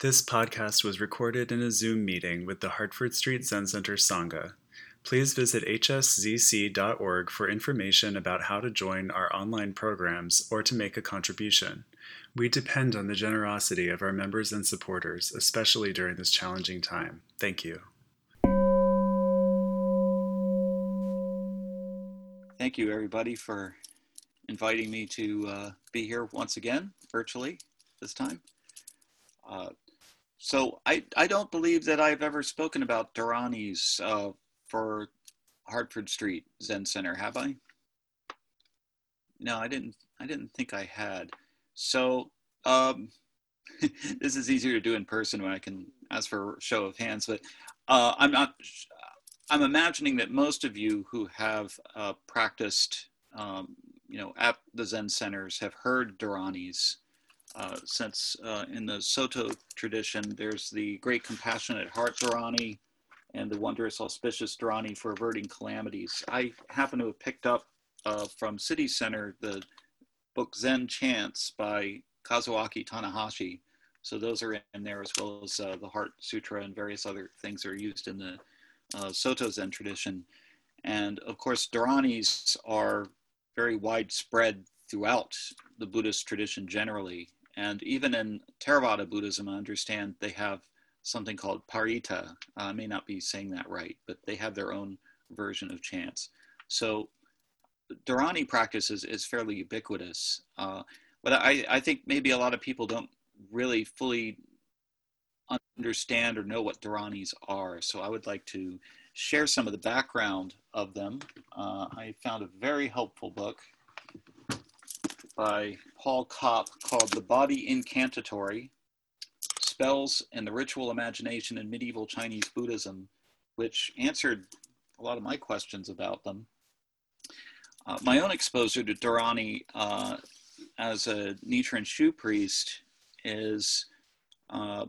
This podcast was recorded in a Zoom meeting with the Hartford Street Zen Center Sangha. Please visit hszc.org for information about how to join our online programs or to make a contribution. We depend on the generosity of our members and supporters, especially during this challenging time. Thank you. Thank you, everybody, for inviting me to uh, be here once again, virtually this time. Uh, so I, I don't believe that I've ever spoken about Dharanis uh, for Hartford Street Zen Center, have I? No, I didn't. I didn't think I had. So um, this is easier to do in person when I can ask for a show of hands. But uh, I'm not. I'm imagining that most of you who have uh, practiced, um, you know, at the Zen centers have heard Dharanis. Uh, since uh, in the Soto tradition, there's the great compassionate heart Dharani and the wondrous auspicious Dharani for averting calamities. I happen to have picked up uh, from City Center the book Zen Chants by Kazuaki Tanahashi. So those are in there as well as uh, the Heart Sutra and various other things that are used in the uh, Soto Zen tradition. And of course, Dharanis are very widespread throughout the Buddhist tradition generally. And even in Theravada Buddhism, I understand they have something called parita. I may not be saying that right, but they have their own version of chants. So Dharani practice is, is fairly ubiquitous. Uh, but I, I think maybe a lot of people don't really fully understand or know what Dharanis are. So I would like to share some of the background of them. Uh, I found a very helpful book by Paul Copp called The Body Incantatory Spells and the Ritual Imagination in Medieval Chinese Buddhism, which answered a lot of my questions about them. Uh, my own exposure to Dharani uh, as a Nichiren Shu priest is uh,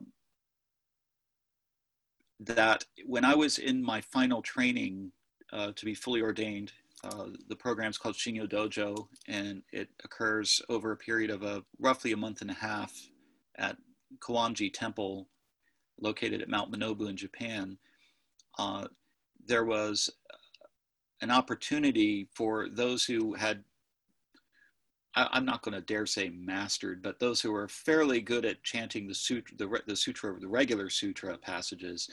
that when I was in my final training uh, to be fully ordained, uh, the program is called Shingyo Dojo, and it occurs over a period of a roughly a month and a half at Kuonji Temple, located at Mount Minobu in Japan. Uh, there was an opportunity for those who had I, am not going to dare say mastered, but those who are fairly good at chanting the sutra, the, the sutra, the regular sutra passages,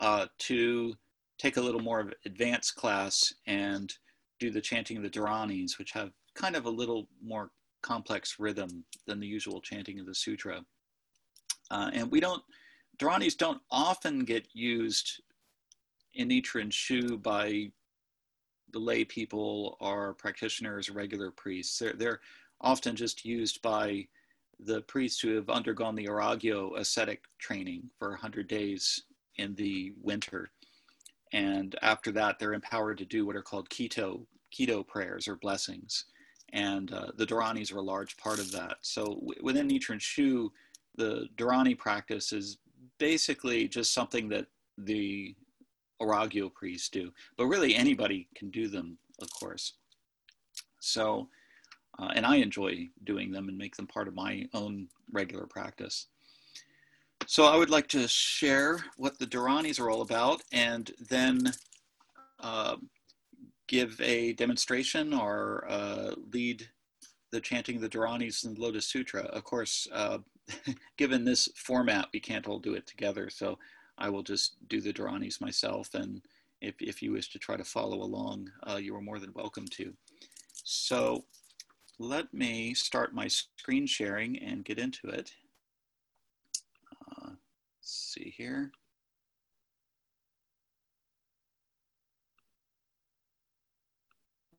uh, to take a little more of advanced class and do the chanting of the Dharanis, which have kind of a little more complex rhythm than the usual chanting of the sutra. Uh, and we don't, Dharanis don't often get used in Nichiren Shu by the lay people or practitioners, regular priests. They're, they're often just used by the priests who have undergone the Aragyo ascetic training for 100 days in the winter. And after that, they're empowered to do what are called kito, kito prayers or blessings. And uh, the Dharanis are a large part of that. So w- within Nichiren Shu, the Dharani practice is basically just something that the Aragyo priests do. But really, anybody can do them, of course. So uh, and I enjoy doing them and make them part of my own regular practice. So I would like to share what the Dharanis are all about and then uh, give a demonstration or uh, lead the chanting the Dharanis the Lotus Sutra. Of course, uh, given this format, we can't all do it together. So I will just do the Dharanis myself. And if, if you wish to try to follow along, uh, you are more than welcome to. So let me start my screen sharing and get into it. Uh, see here.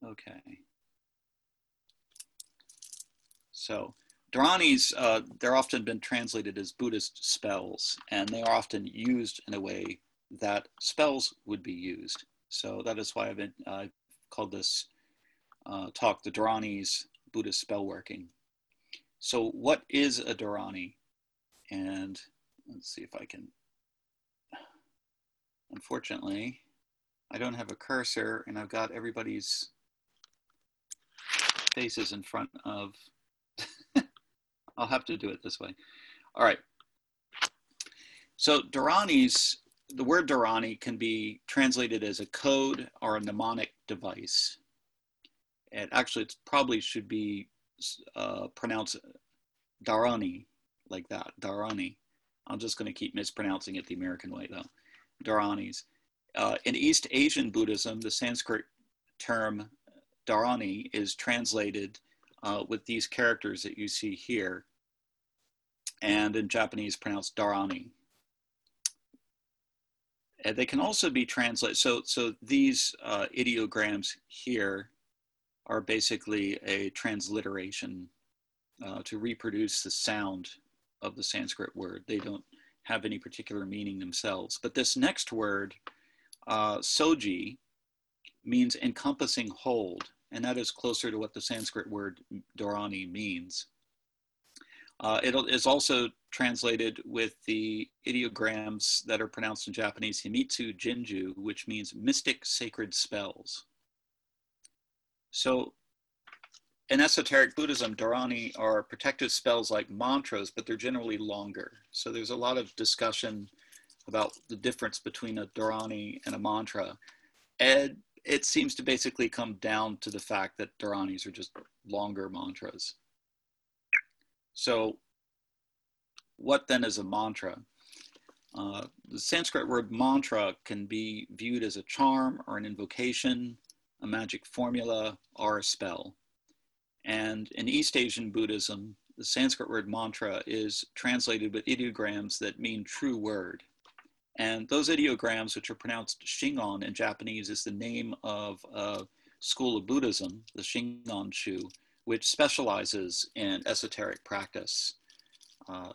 Okay. So Dharanis, uh, they're often been translated as Buddhist spells, and they are often used in a way that spells would be used. So that is why I've been uh, called this uh, talk the Dharanis Buddhist spell working. So, what is a Dharani? And let's see if I can. Unfortunately, I don't have a cursor and I've got everybody's faces in front of. I'll have to do it this way. All right. So Dharani's, the word Dharani can be translated as a code or a mnemonic device. And actually, it probably should be uh, pronounced Dharani, like that, Dharani. I'm just going to keep mispronouncing it the American way, though. Dharanis. Uh, in East Asian Buddhism, the Sanskrit term Dharani is translated uh, with these characters that you see here, and in Japanese pronounced Dharani. And they can also be translated, so, so these uh, ideograms here are basically a transliteration uh, to reproduce the sound of the Sanskrit word. They don't have any particular meaning themselves. But this next word, uh, soji, means encompassing hold, and that is closer to what the Sanskrit word dharani means. Uh, it is also translated with the ideograms that are pronounced in Japanese himitsu jinju, which means mystic sacred spells. So in esoteric Buddhism, dharani are protective spells like mantras, but they're generally longer. So there's a lot of discussion about the difference between a dharani and a mantra. And it seems to basically come down to the fact that dharanis are just longer mantras. So, what then is a mantra? Uh, the Sanskrit word mantra can be viewed as a charm or an invocation, a magic formula, or a spell. And in East Asian Buddhism, the Sanskrit word mantra is translated with ideograms that mean true word. And those ideograms, which are pronounced Shingon in Japanese, is the name of a school of Buddhism, the Shingon Shu, which specializes in esoteric practice. Uh,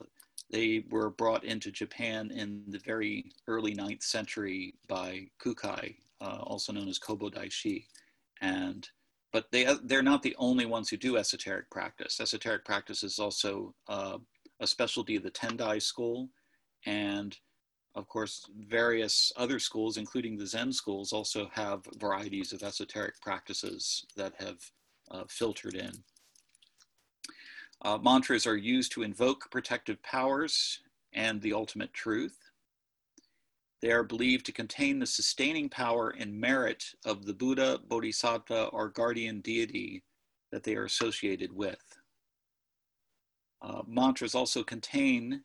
they were brought into Japan in the very early 9th century by Kukai, uh, also known as Kobo Daishi. And but they they're not the only ones who do esoteric practice. Esoteric practice is also uh, a specialty of the Tendai school, and of course, various other schools, including the Zen schools, also have varieties of esoteric practices that have uh, filtered in. Uh, mantras are used to invoke protective powers and the ultimate truth. They are believed to contain the sustaining power and merit of the Buddha, Bodhisattva, or guardian deity that they are associated with. Uh, mantras also contain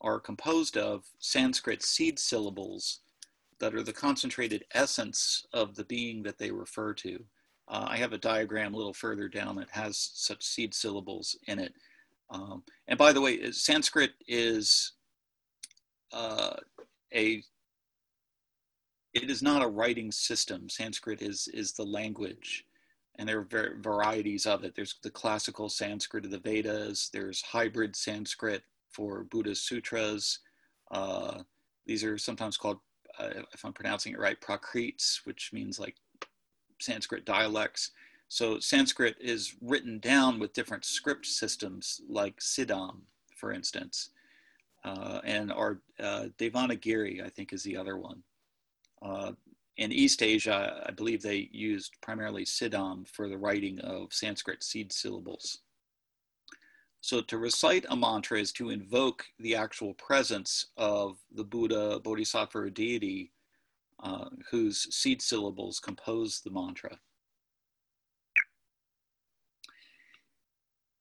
are composed of Sanskrit seed syllables that are the concentrated essence of the being that they refer to. Uh, I have a diagram a little further down that has such seed syllables in it. Um, and by the way, Sanskrit is uh, a it is not a writing system. Sanskrit is is the language, and there are varieties of it. There's the classical Sanskrit of the Vedas. There's hybrid Sanskrit for Buddhist sutras. Uh, these are sometimes called, uh, if I'm pronouncing it right, prakrits, which means like Sanskrit dialects. So Sanskrit is written down with different script systems, like Siddham, for instance, uh, and our uh, Devanagari, I think, is the other one. Uh, in East Asia, I believe they used primarily Siddham for the writing of Sanskrit seed syllables. So to recite a mantra is to invoke the actual presence of the Buddha, Bodhisattva, or deity uh, whose seed syllables compose the mantra.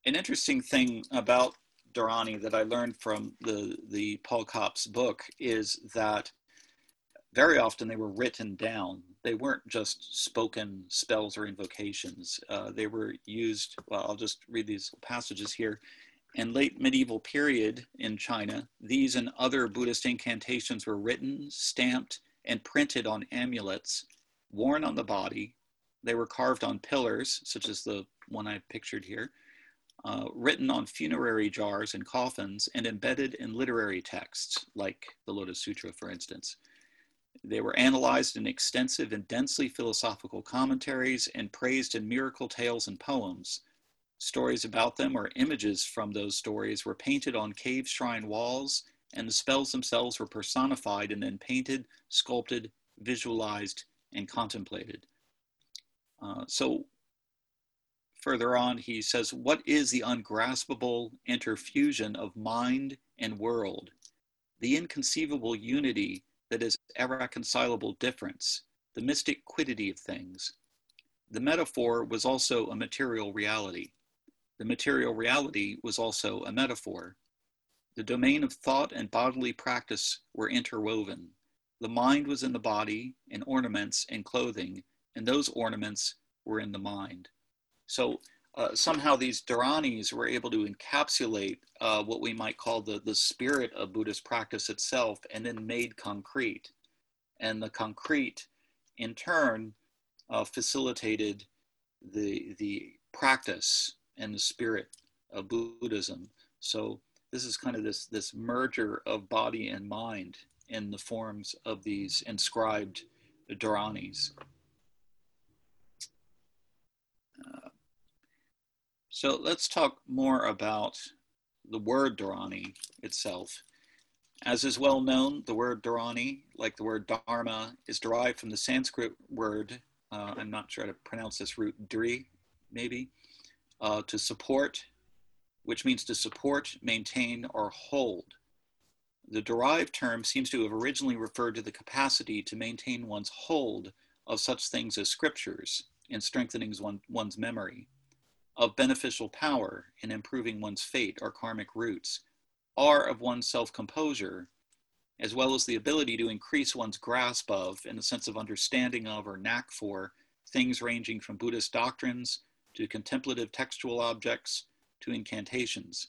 An interesting thing about Dharani that I learned from the, the Paul Copps book is that very often they were written down. They weren't just spoken spells or invocations. Uh, they were used, well, I'll just read these passages here. In late medieval period in China, these and other Buddhist incantations were written, stamped, and printed on amulets, worn on the body. They were carved on pillars, such as the one I pictured here, uh, written on funerary jars and coffins, and embedded in literary texts, like the Lotus Sutra, for instance. They were analyzed in extensive and densely philosophical commentaries and praised in miracle tales and poems. Stories about them or images from those stories were painted on cave shrine walls, and the spells themselves were personified and then painted, sculpted, visualized, and contemplated. Uh, so further on, he says, What is the ungraspable interfusion of mind and world? the inconceivable unity that is irreconcilable difference, the mystic quiddity of things. The metaphor was also a material reality. The material reality was also a metaphor. The domain of thought and bodily practice were interwoven. The mind was in the body, in ornaments and clothing, and those ornaments were in the mind. So uh, somehow these Dharanis were able to encapsulate uh, what we might call the, the spirit of Buddhist practice itself and then made concrete. And the concrete, in turn, uh, facilitated the, the practice and the spirit of Buddhism. So this is kind of this, this merger of body and mind in the forms of these inscribed Dharanis. So let's talk more about the word Dharani itself. As is well known, the word Dharani, like the word Dharma, is derived from the Sanskrit word, uh, I'm not sure how to pronounce this root, dri, maybe, uh, to support, which means to support, maintain, or hold. The derived term seems to have originally referred to the capacity to maintain one's hold of such things as scriptures and strengthening one, one's memory of beneficial power in improving one's fate or karmic roots are of one's self composure, as well as the ability to increase one's grasp of, in the sense of understanding of or knack for, things ranging from Buddhist doctrines to contemplative textual objects to incantations.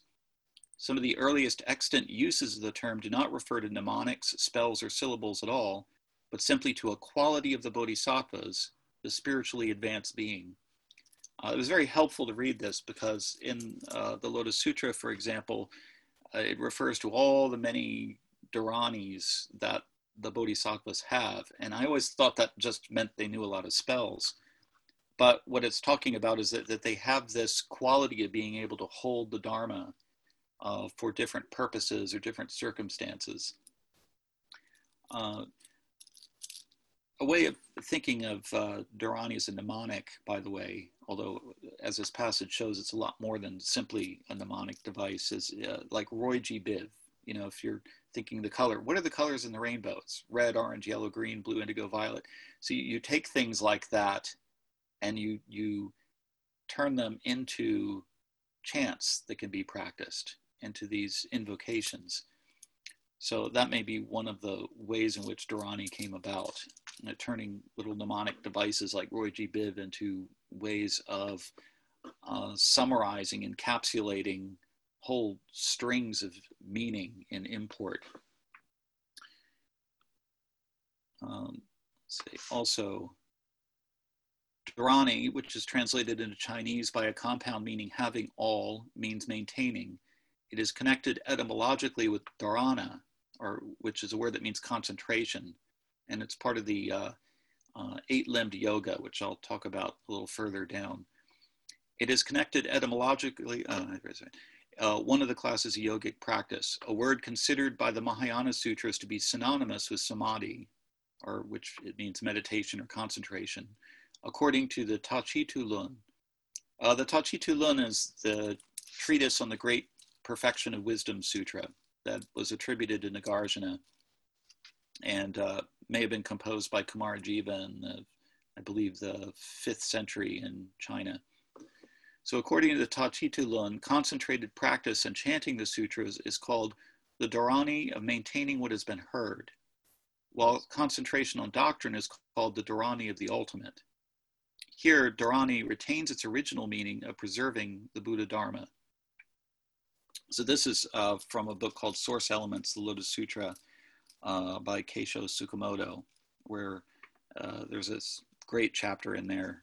Some of the earliest extant uses of the term do not refer to mnemonics, spells, or syllables at all, but simply to a quality of the bodhisattvas, the spiritually advanced being. Uh, it was very helpful to read this because in uh, the Lotus Sutra, for example, uh, it refers to all the many Dharanis that the Bodhisattvas have. And I always thought that just meant they knew a lot of spells. But what it's talking about is that, that they have this quality of being able to hold the Dharma uh, for different purposes or different circumstances. Uh, a way of thinking of uh, Dharani as a mnemonic, by the way, although as this passage shows, it's a lot more than simply a mnemonic device, is uh, like Roy G. Biv. You know, if you're thinking the color, what are the colors in the rainbow? It's red, orange, yellow, green, blue, indigo, violet. So you, you take things like that and you, you turn them into chants that can be practiced, into these invocations. So that may be one of the ways in which Dharani came about, you know, turning little mnemonic devices like Roy G. Biv into ways of uh, summarizing, encapsulating whole strings of meaning and import. Um, say also, Dharani, which is translated into Chinese by a compound meaning having all, means maintaining. It is connected etymologically with dharana, or which is a word that means concentration, and it's part of the uh, uh, eight-limbed yoga, which I'll talk about a little further down. It is connected etymologically. Uh, uh, one of the classes of yogic practice, a word considered by the Mahayana Sutras to be synonymous with samadhi, or which it means meditation or concentration, according to the Tachitu Lun. Uh, the Tachitu Lun is the treatise on the Great Perfection of Wisdom Sutra that was attributed to Nagarjuna and uh, may have been composed by Kumarajiva in, the, I believe, the fifth century in China. So, according to the Tachitu Lun, concentrated practice and chanting the sutras is called the dharani of maintaining what has been heard, while concentration on doctrine is called the dharani of the ultimate. Here, dharani retains its original meaning of preserving the Buddha Dharma. So this is uh, from a book called Source Elements, the Lotus Sutra uh, by Keisho Tsukamoto, where uh, there's this great chapter in there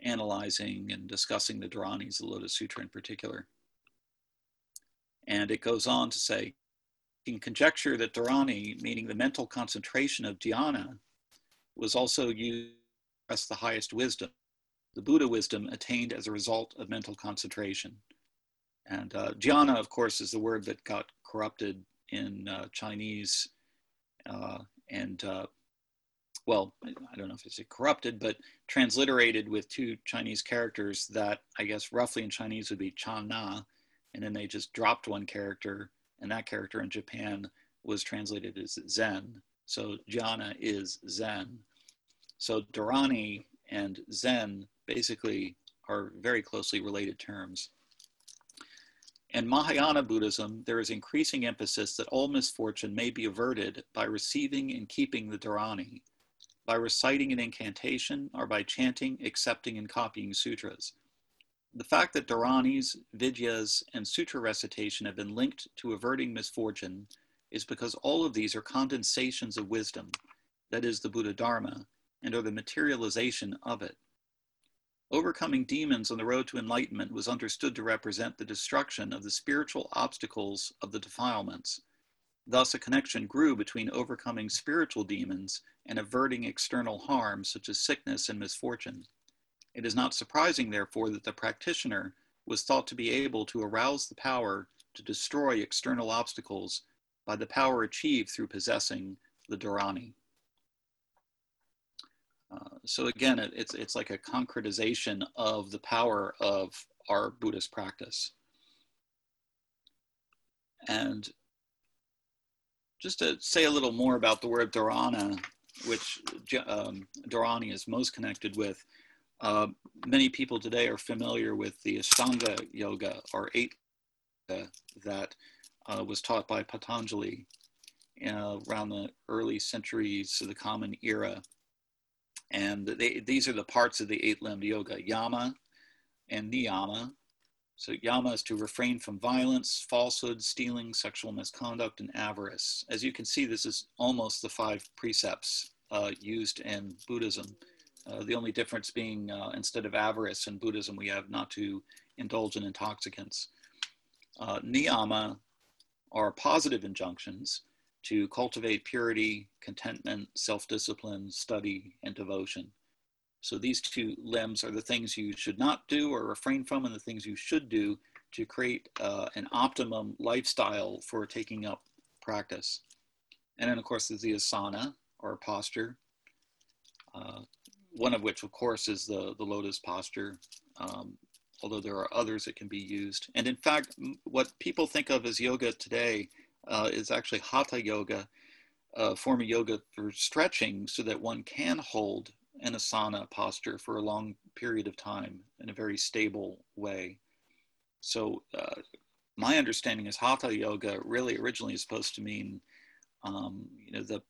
analyzing and discussing the Dharanis, the Lotus Sutra in particular. And it goes on to say, in conjecture that Dharani, meaning the mental concentration of dhyana, was also used as the highest wisdom, the Buddha wisdom attained as a result of mental concentration. And uh, jhana, of course, is the word that got corrupted in uh, Chinese uh, and, uh, well, I don't know if it's corrupted, but transliterated with two Chinese characters that I guess roughly in Chinese would be Chan Na. And then they just dropped one character and that character in Japan was translated as Zen. So jhana is Zen. So dharani and Zen basically are very closely related terms. In Mahayana Buddhism, there is increasing emphasis that all misfortune may be averted by receiving and keeping the dharani, by reciting an incantation, or by chanting, accepting, and copying sutras. The fact that dharanis, vidyas, and sutra recitation have been linked to averting misfortune is because all of these are condensations of wisdom, that is, the Buddha Dharma, and are the materialization of it. Overcoming demons on the road to enlightenment was understood to represent the destruction of the spiritual obstacles of the defilements. Thus, a connection grew between overcoming spiritual demons and averting external harm, such as sickness and misfortune. It is not surprising, therefore, that the practitioner was thought to be able to arouse the power to destroy external obstacles by the power achieved through possessing the Dharani. Uh, so again, it, it's, it's like a concretization of the power of our Buddhist practice. And just to say a little more about the word dharana, which um, dharani is most connected with, uh, many people today are familiar with the Ashtanga yoga or eight that uh, was taught by Patanjali uh, around the early centuries of the Common Era. And they, these are the parts of the eight limbed yoga yama and niyama. So, yama is to refrain from violence, falsehood, stealing, sexual misconduct, and avarice. As you can see, this is almost the five precepts uh, used in Buddhism. Uh, the only difference being uh, instead of avarice in Buddhism, we have not to indulge in intoxicants. Uh, niyama are positive injunctions to cultivate purity, contentment, self discipline, study, and devotion. So these two limbs are the things you should not do or refrain from, and the things you should do to create uh, an optimum lifestyle for taking up practice. And then, of course, there's the asana or posture, uh, one of which, of course, is the, the lotus posture, um, although there are others that can be used. And in fact, what people think of as yoga today uh, is actually hatha yoga, a form of yoga for stretching so that one can hold an asana posture for a long period of time in a very stable way. So, uh, my understanding is hatha yoga really originally is supposed to mean, um, you know, the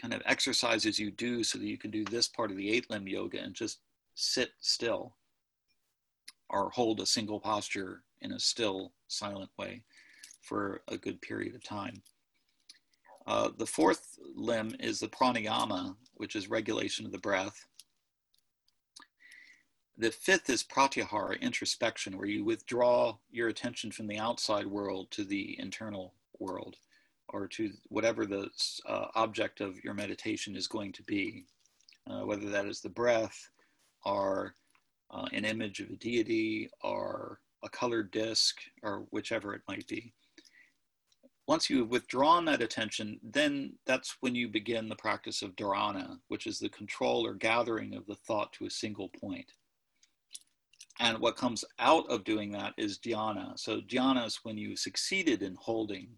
kind of exercises you do so that you can do this part of the eight limb yoga and just sit still or hold a single posture in a still, silent way for a good period of time. Uh, the fourth limb is the pranayama, which is regulation of the breath. The fifth is pratyahara, introspection, where you withdraw your attention from the outside world to the internal world or to whatever the uh, object of your meditation is going to be, uh, whether that is the breath or uh, an image of a deity or a colored disc or whichever it might be. Once you have withdrawn that attention, then that's when you begin the practice of dharana, which is the control or gathering of the thought to a single point. And what comes out of doing that is dhyana. So dhyana is when you succeeded in holding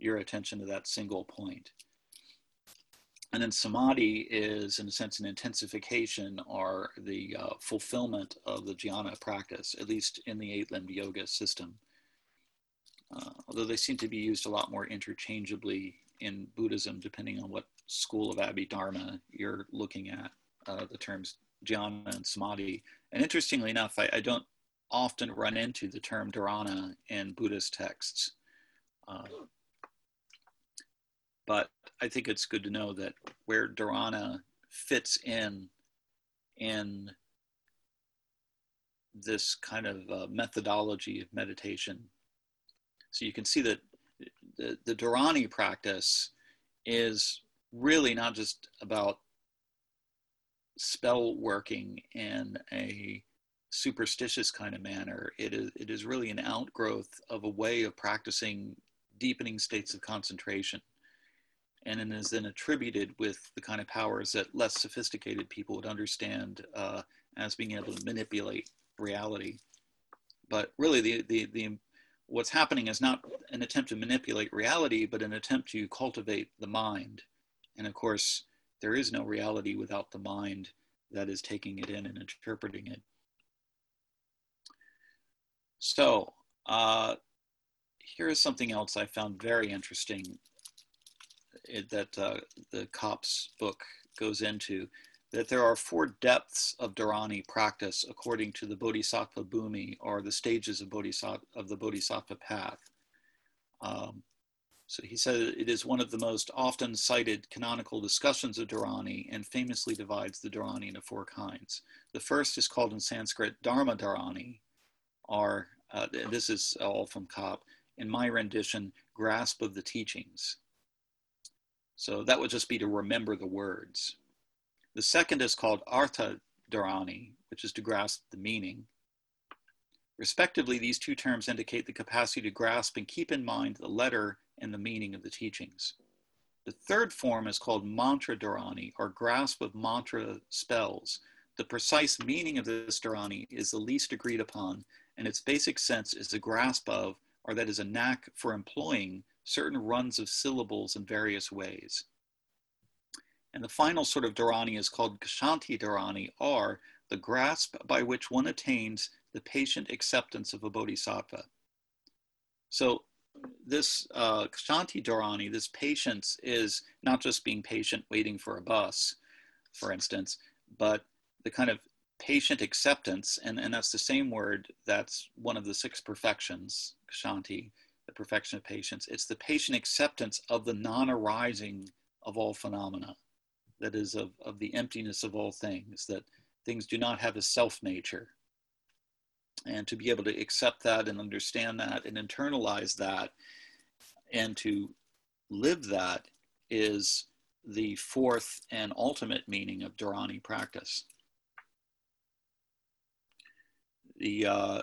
your attention to that single point. And then samadhi is, in a sense, an intensification or the uh, fulfillment of the jhana practice, at least in the eight limbed yoga system. Uh, although they seem to be used a lot more interchangeably in Buddhism, depending on what school of Abhidharma you're looking at, uh, the terms jhana and samadhi. And interestingly enough, I, I, don't often run into the term dharana in Buddhist texts. Uh, but I think it's good to know that where dharana fits in in this kind of uh, methodology of meditation. So you can see that the, the practice is really not just about spell working in a superstitious kind of manner. It is, it is really an outgrowth of a way of practicing deepening states of concentration and it is then attributed with the kind of powers that less sophisticated people would understand uh, as being able to manipulate reality. But really, the, the, the, what's happening is not an attempt to manipulate reality, but an attempt to cultivate the mind. And of course, there is no reality without the mind that is taking it in and interpreting it. So, uh, here is something else I found very interesting it, that uh, the Copp's book goes into that there are four depths of Dharani practice according to the Bodhisattva Bhumi or the stages of, Bodhisattva, of the Bodhisattva path. Um, so he said it is one of the most often cited canonical discussions of Dharani and famously divides the Dharani into four kinds. The first is called in Sanskrit Dharma Dharani, or uh, this is all from Copp, in my rendition, grasp of the teachings. So that would just be to remember the words. The second is called Artha Dharani, which is to grasp the meaning. Respectively, these two terms indicate the capacity to grasp and keep in mind the letter and the meaning of the teachings. The third form is called mantra dharani, or grasp of mantra spells. The precise meaning of this dharani is the least agreed upon, and its basic sense is the grasp of, or that is a knack for employing, certain runs of syllables in various ways. And the final sort of dharani is called kshanti dharani, or the grasp by which one attains the patient acceptance of a bodhisattva. So this uh, kshanti dharani, this patience, is not just being patient waiting for a bus, for instance, but the kind of patient acceptance, and, and that's the same word that's one of the six perfections, kshanti, the perfection of patience. It's the patient acceptance of the non arising of all phenomena, that is, of, of the emptiness of all things, that things do not have a self nature and to be able to accept that and understand that and internalize that and to live that is the fourth and ultimate meaning of Dharani practice. The uh,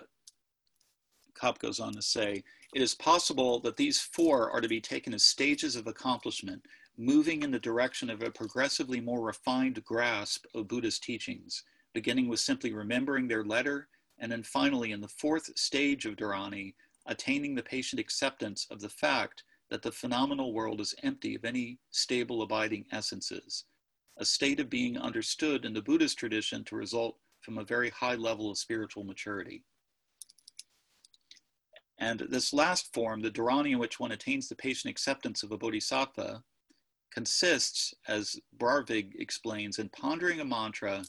goes on to say, it is possible that these four are to be taken as stages of accomplishment, moving in the direction of a progressively more refined grasp of Buddha's teachings, beginning with simply remembering their letter and then finally, in the fourth stage of Dharani, attaining the patient acceptance of the fact that the phenomenal world is empty of any stable abiding essences, a state of being understood in the Buddhist tradition to result from a very high level of spiritual maturity. And this last form, the Dharani in which one attains the patient acceptance of a bodhisattva, consists, as Braarvig explains, in pondering a mantra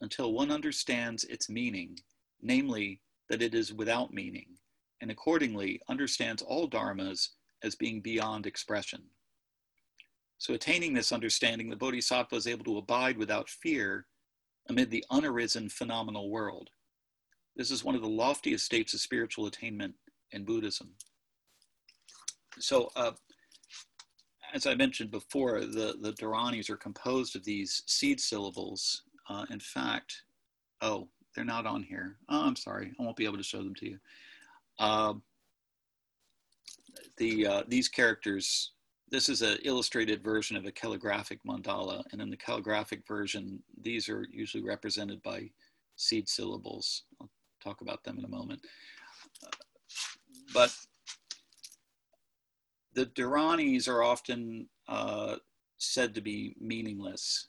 until one understands its meaning namely, that it is without meaning, and accordingly understands all dharmas as being beyond expression. So, attaining this understanding, the bodhisattva is able to abide without fear amid the unarisen phenomenal world. This is one of the loftiest states of spiritual attainment in Buddhism. So, uh, as I mentioned before, the, the Dharanis are composed of these seed syllables. Uh, in fact, oh, they're not on here. Oh, I'm sorry. I won't be able to show them to you. Uh, the uh, these characters. This is an illustrated version of a calligraphic mandala, and in the calligraphic version, these are usually represented by seed syllables. I'll talk about them in a moment. But the Dharanis are often uh, said to be meaningless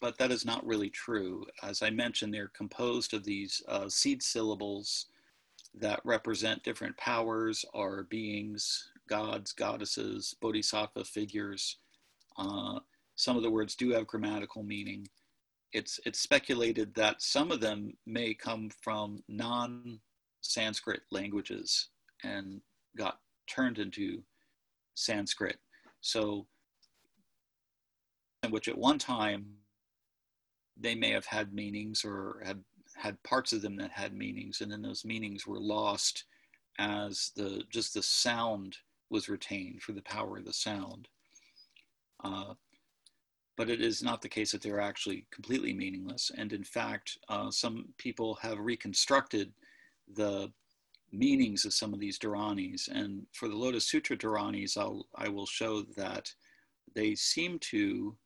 but that is not really true. As I mentioned, they're composed of these uh, seed syllables that represent different powers or beings, gods, goddesses, bodhisattva figures. Uh, some of the words do have grammatical meaning. It's, it's speculated that some of them may come from non Sanskrit languages and got turned into Sanskrit. So, which at one time they may have had meanings or had had parts of them that had meanings, and then those meanings were lost as the just the sound was retained for the power of the sound. Uh, but it is not the case that they're actually completely meaningless. And in fact, uh, some people have reconstructed the meanings of some of these Dharanis. And for the Lotus Sutra Dharanis, I'll, I will show that they seem to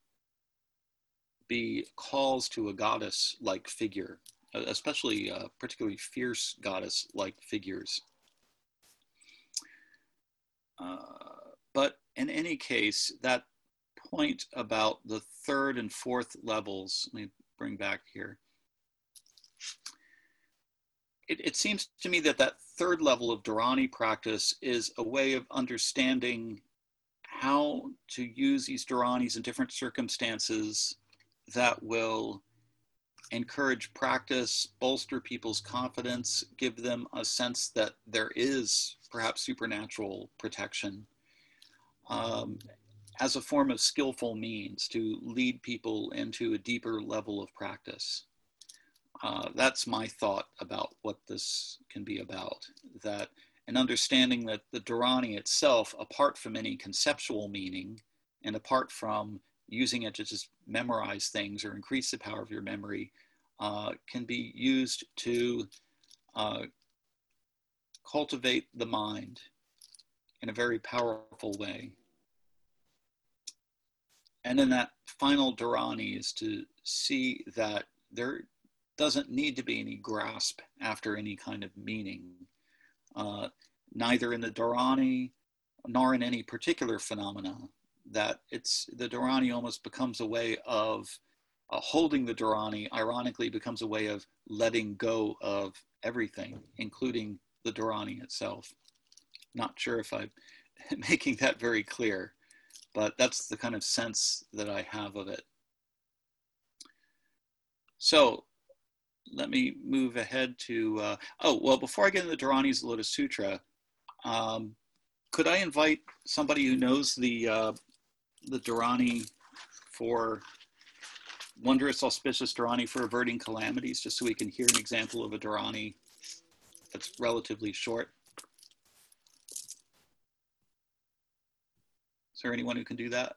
be calls to a goddess like figure, especially uh, particularly fierce goddess like figures. Uh, but in any case, that point about the third and fourth levels, let me bring back here. It, it, seems to me that that third level of Dharani practice is a way of understanding how to use these Dharanis in different circumstances that will encourage practice, bolster people's confidence, give them a sense that there is perhaps supernatural protection um, as a form of skillful means to lead people into a deeper level of practice. Uh, that's my thought about what this can be about. That an understanding that the Dharani itself, apart from any conceptual meaning and apart from using it to just memorize things or increase the power of your memory, uh, can be used to uh, cultivate the mind in a very powerful way. And then that final Dharani is to see that there doesn't need to be any grasp after any kind of meaning, uh, neither in the Dharani nor in any particular phenomena. That it's the Dharani almost becomes a way of uh, holding the Dharani, ironically, becomes a way of letting go of everything, including the Dharani itself. Not sure if I'm making that very clear but that's the kind of sense that I have of it. So let me move ahead to, uh, oh, well, before I get into Dharani's Lotus Sutra, um, could I invite somebody who knows the, uh, the Dharani for wondrous auspicious Dharani for averting calamities, just so we can hear an example of a Dharani that's relatively short? Is there anyone who can do that?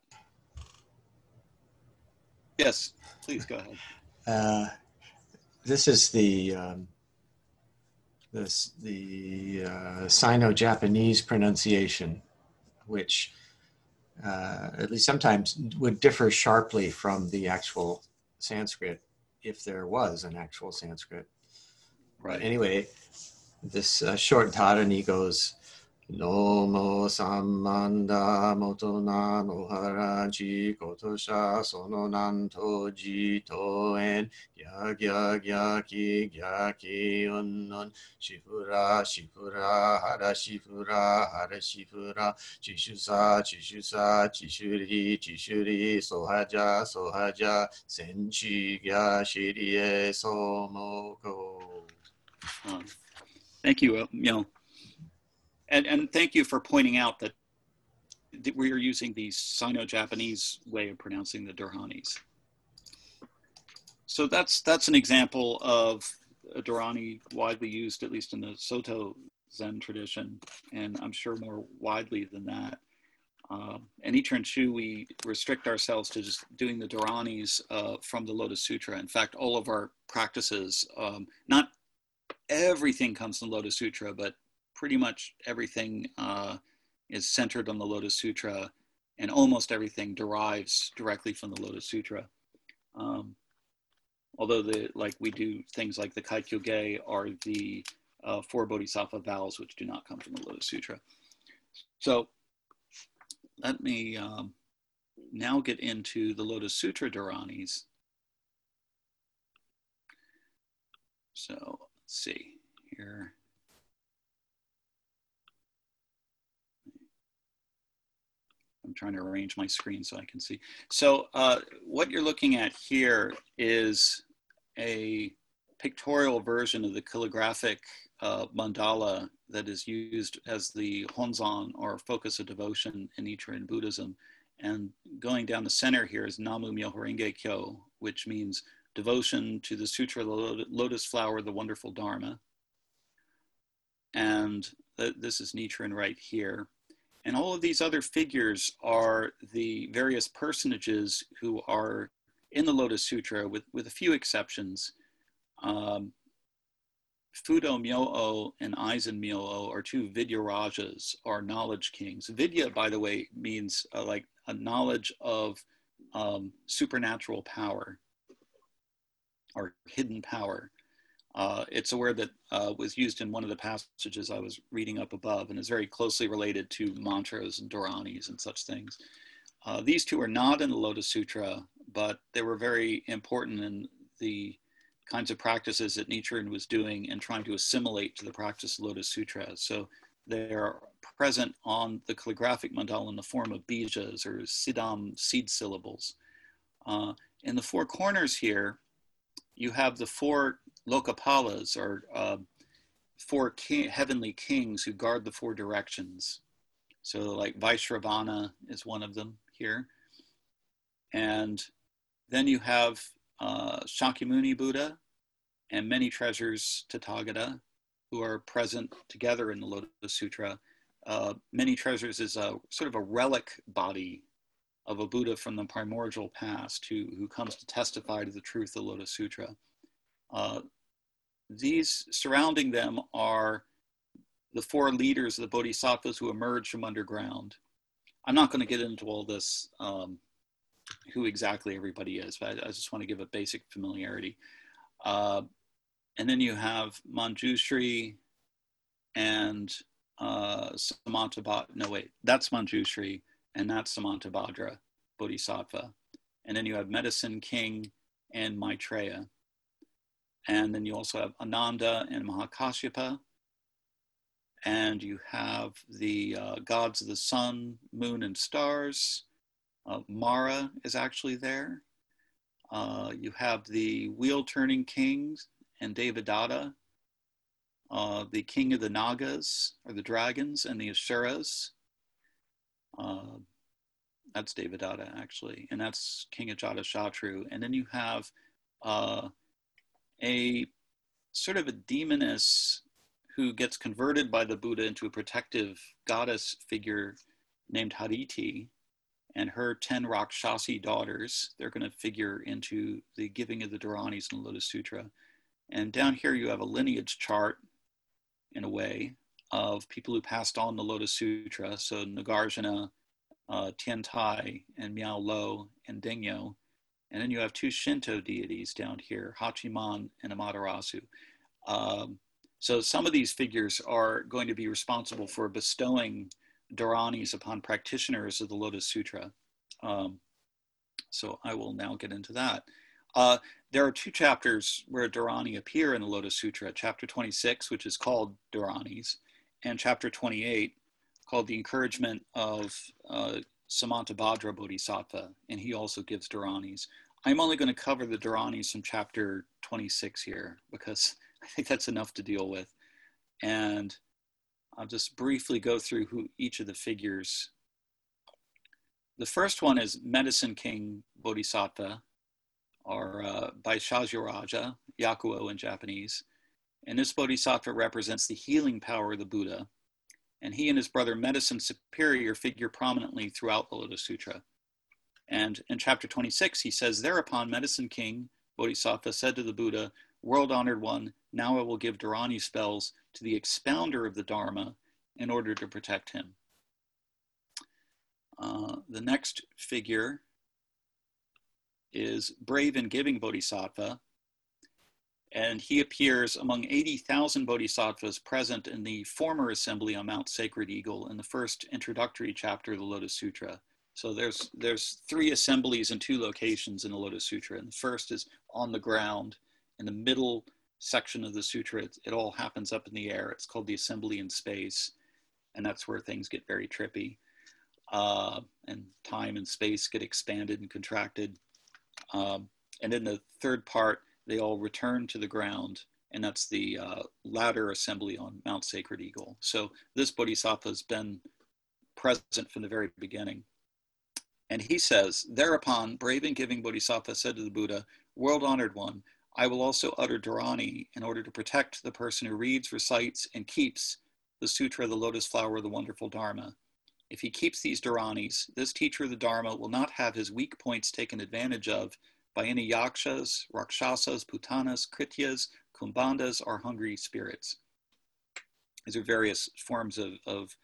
Yes, please go ahead. Uh, this is the um, this the uh, Sino-Japanese pronunciation, which uh, at least sometimes would differ sharply from the actual Sanskrit, if there was an actual Sanskrit. Right. Anyway, this uh, short Dharani goes. Nomo sammanda motona nohara ji kotosha sono nanto ji toen gya gya gya ki gya unnon shifura shifura hara shifura hara shifura chishusa chishusa chishuri chishuri. Sohaja sohaja. Senchi gya shirie somoko. Thank you, know, and, and thank you for pointing out that we are using the Sino-Japanese way of pronouncing the Dharani's. So that's that's an example of a Dharani widely used, at least in the Soto Zen tradition, and I'm sure more widely than that. Uh, and Nichiren Shu, we restrict ourselves to just doing the Dharani's uh, from the Lotus Sutra. In fact, all of our practices, um, not everything comes from the Lotus Sutra, but pretty much everything uh, is centered on the Lotus Sutra, and almost everything derives directly from the Lotus Sutra. Um, although the like we do things like the Kaikyo are the uh, four Bodhisattva vows, which do not come from the Lotus Sutra. So let me um, now get into the Lotus Sutra Dharanis. So let's see here. I'm trying to arrange my screen so I can see. So uh, what you're looking at here is a pictorial version of the calligraphic uh, mandala that is used as the honzon or focus of devotion in Nichiren Buddhism. And going down the center here is Namu Myoho Renge Kyo, which means devotion to the Sutra the Lotus Flower, the Wonderful Dharma. And th this is Nichiren right here. And all of these other figures are the various personages who are in the Lotus Sutra, with, with a few exceptions. Um, Fudo Myo-o and Aizen Myo are two Vidyarajas, or knowledge kings. Vidya, by the way, means uh, like a knowledge of um, supernatural power or hidden power. Uh, it's a word that uh, was used in one of the passages I was reading up above and is very closely related to mantras and dharanis and such things. Uh, these two are not in the Lotus Sutra, but they were very important in the kinds of practices that Nichiren was doing and trying to assimilate to the practice of Lotus Sutra. So they are present on the calligraphic mandala in the form of bijas or siddham seed syllables. Uh, in the four corners here, you have the four lokapalas are uh, four king, heavenly kings who guard the four directions. So, like Vaishravana is one of them here. And then you have uh, Shakyamuni Buddha and many treasures Tathagata who are present together in the Lotus Sutra. Uh, many treasures is a sort of a relic body of a Buddha from the primordial past who, who comes to testify to the truth of the Lotus Sutra. Uh, these surrounding them are the four leaders of the bodhisattvas who emerge from underground. I'm not going to get into all this, um, who exactly everybody is, but I, I, just want to give a basic familiarity. Uh, and then you have Manjushri and uh, Samantabhadra. No, wait, that's Manjushri and that's Samantabhadra Bodhisattva. And then you have Medicine King and Maitreya. And then you also have Ananda and Mahakasyapa. And you have the uh, gods of the sun, moon, and stars. Uh, Mara is actually there. Uh, you have the wheel turning kings and Devadatta, uh, the king of the Nagas, or the dragons, and the Asuras. Uh, that's Devadatta, actually, and that's King Ajatashatru. And then you have uh, a sort of a demoness who gets converted by the Buddha into a protective goddess figure named Hariti, and her 10 Rakshasi daughters. They're going to figure into the giving of the Dharanis in the Lotus Sutra. And down here you have a lineage chart, in a way, of people who passed on the Lotus Sutra. So Nagarjuna, uh, Tiantai, and Miao Lo, and Dengyo. And then you have two Shinto deities down here, Hachiman and Amaterasu. Um, so some of these figures are going to be responsible for bestowing dharanis upon practitioners of the Lotus Sutra. Um, so I will now get into that. Uh, there are two chapters where Dharani appear in the Lotus Sutra chapter 26, which is called Dharanis, and chapter 28, called The Encouragement of uh, Samantabhadra Bodhisattva, and he also gives Dharanis. I'm only going to cover the Dharanis from chapter 26 here because I think that's enough to deal with. And I'll just briefly go through who each of the figures. The first one is Medicine King Bodhisattva, or uh, Bhaishajyaraja, Yakuo in Japanese. And this bodhisattva represents the healing power of the Buddha. And he and his brother Medicine Superior figure prominently throughout the Lotus Sutra. And in chapter 26, he says, Thereupon Medicine King Bodhisattva said to the Buddha, World honored one, now I will give Dharani spells to the expounder of the Dharma in order to protect him. Uh, the next figure is Brave and Giving Bodhisattva, and he appears among 80,000 bodhisattvas present in the former assembly on Mount Sacred Eagle in the first introductory chapter of the Lotus Sutra. So there's there's three assemblies in two locations in the Lotus Sutra, and the first is on the ground in the middle section of the sutra. It, it all happens up in the air. It's called the assembly in space, and that's where things get very trippy, uh, and time and space get expanded and contracted. Um, and then the third part, they all return to the ground, and that's the uh, ladder assembly on Mount Sacred Eagle. So this bodhisattva has been present from the very beginning. And he says, Thereupon, brave and giving Bodhisattva said to the Buddha, World honored one, I will also utter Dharani in order to protect the person who reads, recites, and keeps the Sutra the Lotus Flower the Wonderful Dharma. If he keeps these Dharanis, this teacher of the Dharma will not have his weak points taken advantage of by any yakshas, rakshasas, putanas, krityas, kumbhandas, or hungry spirits. These are various forms of, of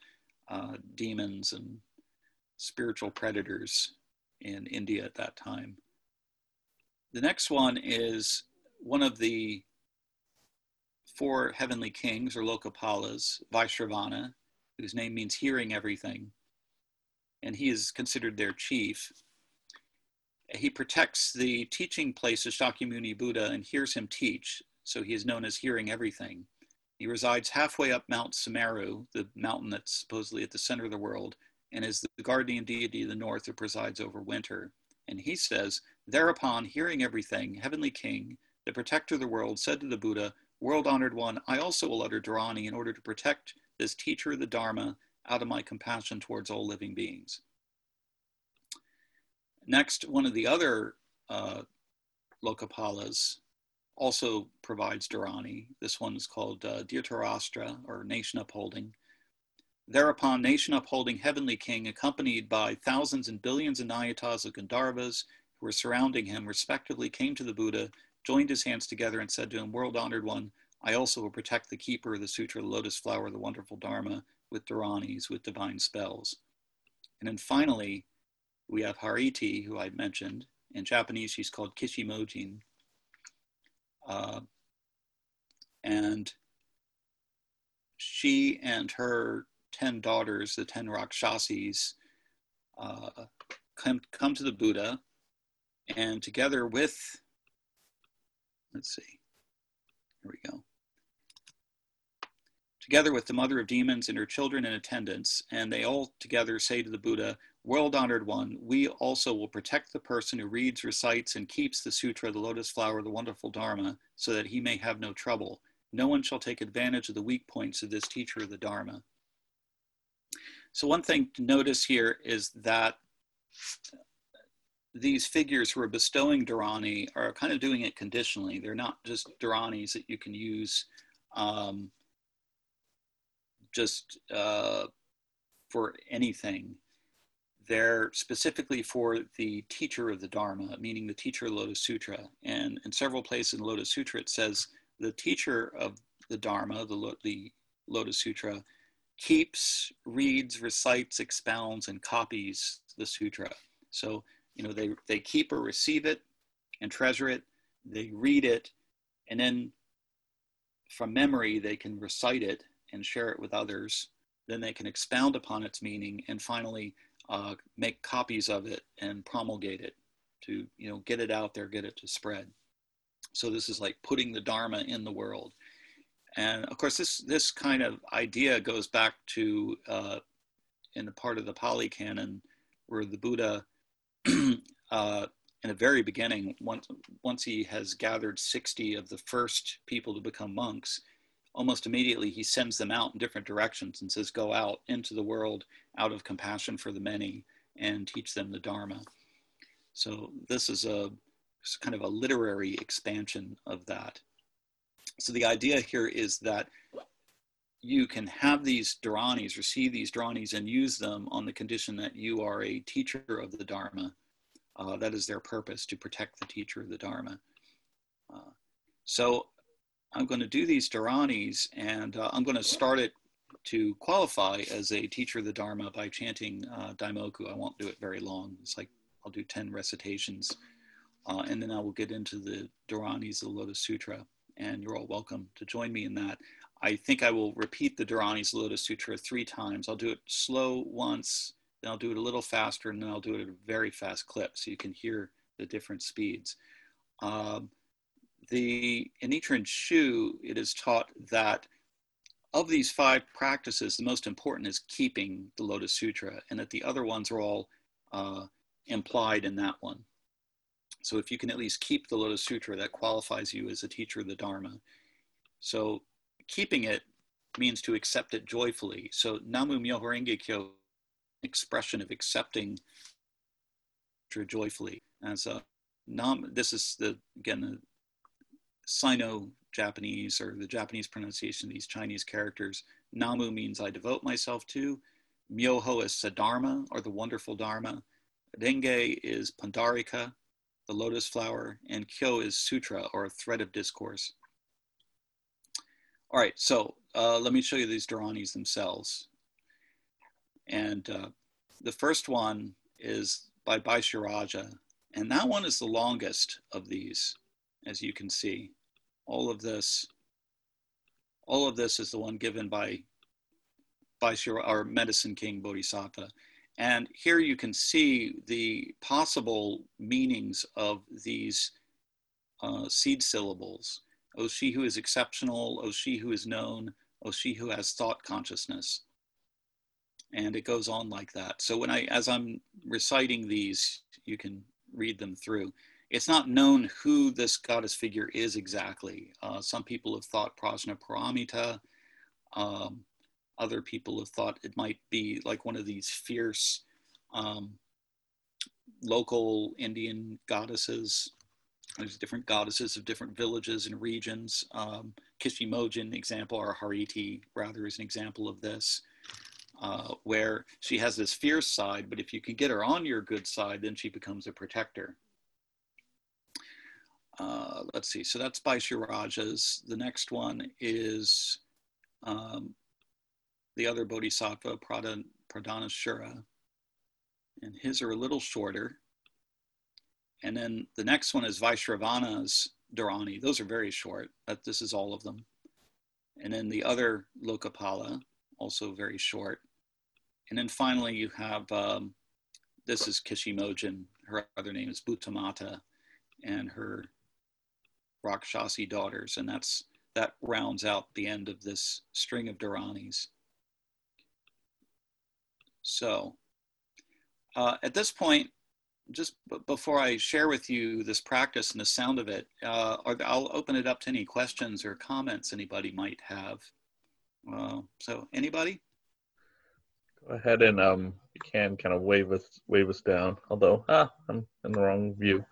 uh, demons and spiritual predators in India at that time. The next one is one of the four heavenly kings or Lokapalas, Vaishravana, whose name means hearing everything, and he is considered their chief. He protects the teaching place of Shakyamuni Buddha and hears him teach, so he is known as hearing everything. He resides halfway up Mount Sumeru, the mountain that's supposedly at the center of the world, and is the guardian deity of the north who presides over winter. And he says, Thereupon, hearing everything, Heavenly King, the protector of the world, said to the Buddha, World honored one, I also will utter Dharani in order to protect this teacher of the Dharma out of my compassion towards all living beings. Next, one of the other uh, Lokapalas also provides Dharani. This one is called uh, Dhritarashtra, or Nation Upholding. Thereupon, Nation Upholding Heavenly King, accompanied by thousands and billions of Nayutas of Gandharvas who were surrounding him, respectively came to the Buddha, joined his hands together, and said to him, World honored one, I also will protect the keeper of the Sutra, the lotus flower, the wonderful Dharma, with Dharanis, with divine spells. And then finally, we have Hariti, who I mentioned. In Japanese, she's called Kishimojin. Uh, and she and her 10 daughters, the 10 Rakshasis, uh, come, come to the Buddha, and together with, let's see, here we go. Together with the mother of demons and her children in attendance, and they all together say to the Buddha, World honored one, we also will protect the person who reads, recites, and keeps the sutra, the lotus flower, the wonderful Dharma, so that he may have no trouble. No one shall take advantage of the weak points of this teacher of the Dharma. So, one thing to notice here is that these figures who are bestowing Dharani are kind of doing it conditionally. They're not just Dharanis that you can use um, just uh, for anything they're specifically for the teacher of the Dharma, meaning the teacher of the Lotus Sutra. And in several places in the Lotus Sutra, it says the teacher of the Dharma, the, the Lotus Sutra, keeps, reads, recites, expounds, and copies the sutra. So, you know, they, they keep or receive it and treasure it, they read it, and then from memory, they can recite it and share it with others. Then they can expound upon its meaning, and finally, uh, make copies of it and promulgate it to you know get it out there get it to spread. So this is like putting the dharma in the world. And of course this this kind of idea goes back to uh, in the part of the pali canon where the buddha uh, in the very beginning once once he has gathered 60 of the first people to become monks almost immediately he sends them out in different directions and says, Go out into the world out of compassion for the many and teach them the Dharma. So this is a kind of a literary expansion of that. So the idea here is that you can have these Dharanis, receive these Dharanis, and use them on the condition that you are a teacher of the Dharma. Uh, that is their purpose, to protect the teacher of the Dharma. Uh, so I'm going to do these Dharanis and uh, I'm going to start it to qualify as a teacher of the Dharma by chanting uh, Daimoku. I won't do it very long. It's like I'll do 10 recitations uh, and then I will get into the Dharanis of the Lotus Sutra. And you're all welcome to join me in that. I think I will repeat the Dharanis of Lotus Sutra three times. I'll do it slow once, then I'll do it a little faster, and then I'll do it at a very fast clip so you can hear the different speeds. Um, the in Nichiren Shu, it is taught that of these five practices, the most important is keeping the Lotus Sutra, and that the other ones are all uh, implied in that one. So if you can at least keep the Lotus Sutra, that qualifies you as a teacher of the Dharma. So keeping it means to accept it joyfully. So Namu Myoho Renge Kyo, expression of accepting joyfully as a nam. This is the again Sino Japanese or the Japanese pronunciation of these Chinese characters. Namu means I devote myself to. Myoho is Sadharma or the wonderful Dharma. Renge is Pundarika, the lotus flower, and Kyo is Sutra or thread of discourse. All right, so uh, let me show you these Dharanis themselves. And uh, the first one is by Bhaishajyaraja, and that one is the longest of these as you can see. All of this all of this is the one given by by our medicine king Bodhisattva. And here you can see the possible meanings of these uh, seed syllables. O she who is exceptional, O she who is known, O she who has thought consciousness. And it goes on like that. So when I, as I'm reciting these, you can read them through. It's not known who this goddess figure is exactly. Uh, some people have thought Prajna Paramita. Um, other people have thought it might be like one of these fierce um, local Indian goddesses. There's different goddesses of different villages and regions. Um, Kishimojin example, or Hariti rather, is an example of this, uh, where she has this fierce side, but if you can get her on your good side, then she becomes a protector. Uh, let's see, so that's by. The next one is um, the other Bodhisattva, Pradanashura, and his are a little shorter. And then the next one is Vaishravana's Dharani. Those are very short, but this is all of them. And then the other Lokapala, also very short. And then finally you have, um, this is Kishimojin. Her other name is Bhutamata and her Rakshasi daughters. And that's, that rounds out the end of this string of Dharanis. So uh, at this point, just b- before I share with you this practice and the sound of it, uh, I'll open it up to any questions or comments anybody might have. Uh, so, anybody? Go ahead and um, you can kind of wave us wave us down. Although, ah, I'm in the wrong view.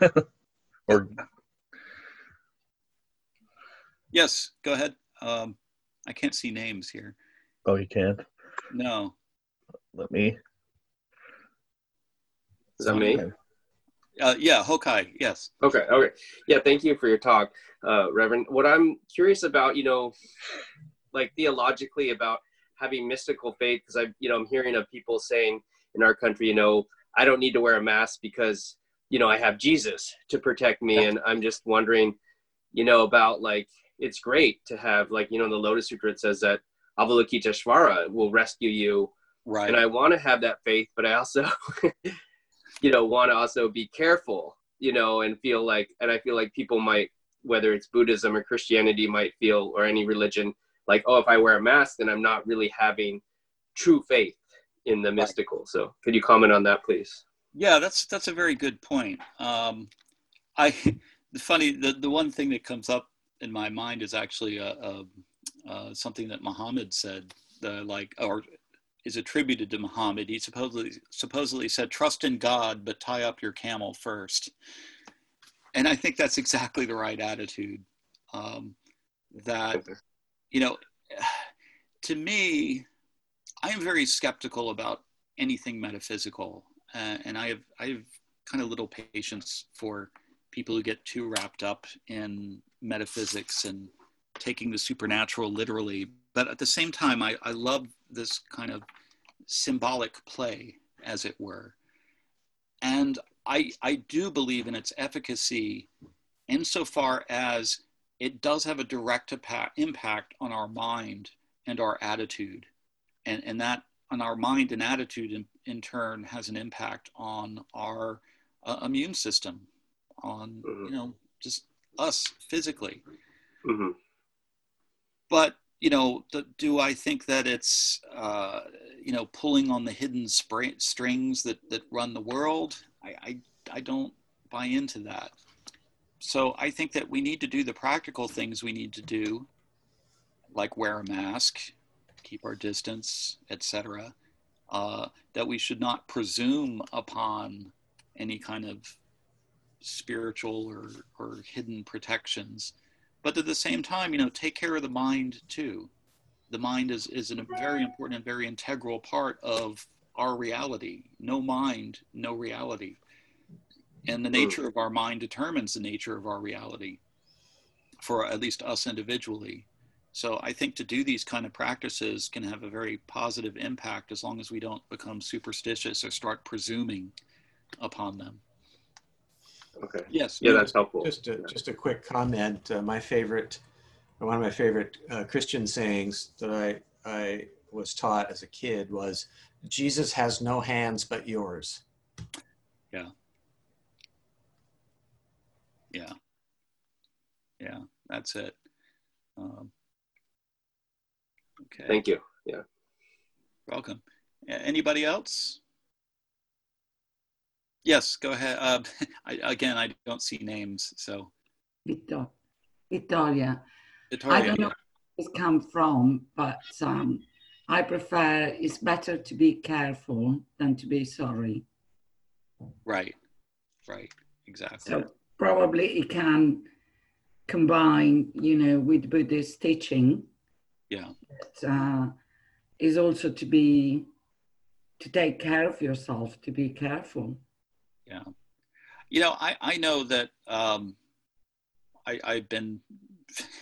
or yes, go ahead. Um, I can't see names here. Oh, you can't. No. Let me is that me? Uh, yeah, Hokai. Yes. Okay. Okay. Yeah. Thank you for your talk, uh, Reverend. What I'm curious about, you know, like theologically about having mystical faith, because I, you know, I'm hearing of people saying in our country, you know, I don't need to wear a mask because, you know, I have Jesus to protect me, and I'm just wondering, you know, about like it's great to have like you know the Lotus Sutra it says that Avalokiteshvara will rescue you. Right. And I want to have that faith, but I also you know want to also be careful you know and feel like and i feel like people might whether it's buddhism or christianity might feel or any religion like oh if i wear a mask then i'm not really having true faith in the mystical so could you comment on that please yeah that's that's a very good point um i the funny the, the one thing that comes up in my mind is actually a, a, something that muhammad said like or is attributed to Muhammad. He supposedly supposedly said, "Trust in God, but tie up your camel first. And I think that's exactly the right attitude. Um, that you know, to me, I am very skeptical about anything metaphysical, uh, and I have I have kind of little patience for people who get too wrapped up in metaphysics and taking the supernatural literally. But at the same time, I, I love this kind of symbolic play, as it were. And I, I do believe in its efficacy insofar as it does have a direct impact on our mind and our attitude. And, and that on our mind and attitude in, in turn has an impact on our uh, immune system, on, mm-hmm. you know, just us physically. Mm-hmm. But you know, do I think that it's, uh, you know, pulling on the hidden spring, strings that, that run the world? I, I, I don't buy into that. So I think that we need to do the practical things we need to do, like wear a mask, keep our distance, etc. Uh, that we should not presume upon any kind of spiritual or, or hidden protections but at the same time, you know, take care of the mind too. The mind is, is a very important and very integral part of our reality. No mind, no reality. And the nature of our mind determines the nature of our reality for at least us individually. So I think to do these kind of practices can have a very positive impact as long as we don't become superstitious or start presuming upon them. Okay. Yes. Yeah, that's helpful. Just a, just a quick comment. Uh, my favorite one of my favorite uh, Christian sayings that I, I was taught as a kid was Jesus has no hands but yours. Yeah. Yeah. Yeah, that's it. Um, okay. Thank you. Yeah. Welcome. Anybody else? Yes, go ahead. Uh, I, again, I don't see names, so. Victoria. I don't know where it's come from, but um, I prefer it's better to be careful than to be sorry. Right, right, exactly. So probably it can combine, you know, with Buddhist teaching. Yeah. But, uh, is also to be to take care of yourself, to be careful. Yeah. You know, I, I know that um, I, I've been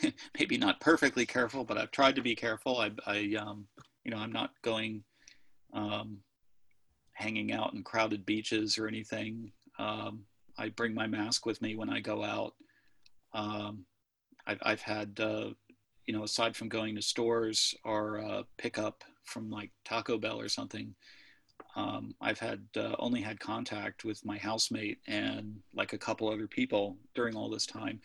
maybe not perfectly careful, but I've tried to be careful. I, I um, you know, I'm not going um, hanging out in crowded beaches or anything. Um, I bring my mask with me when I go out. Um, I've, I've had, uh, you know, aside from going to stores or uh, pick up from like Taco Bell or something, um, I've had uh, only had contact with my housemate and like a couple other people during all this time.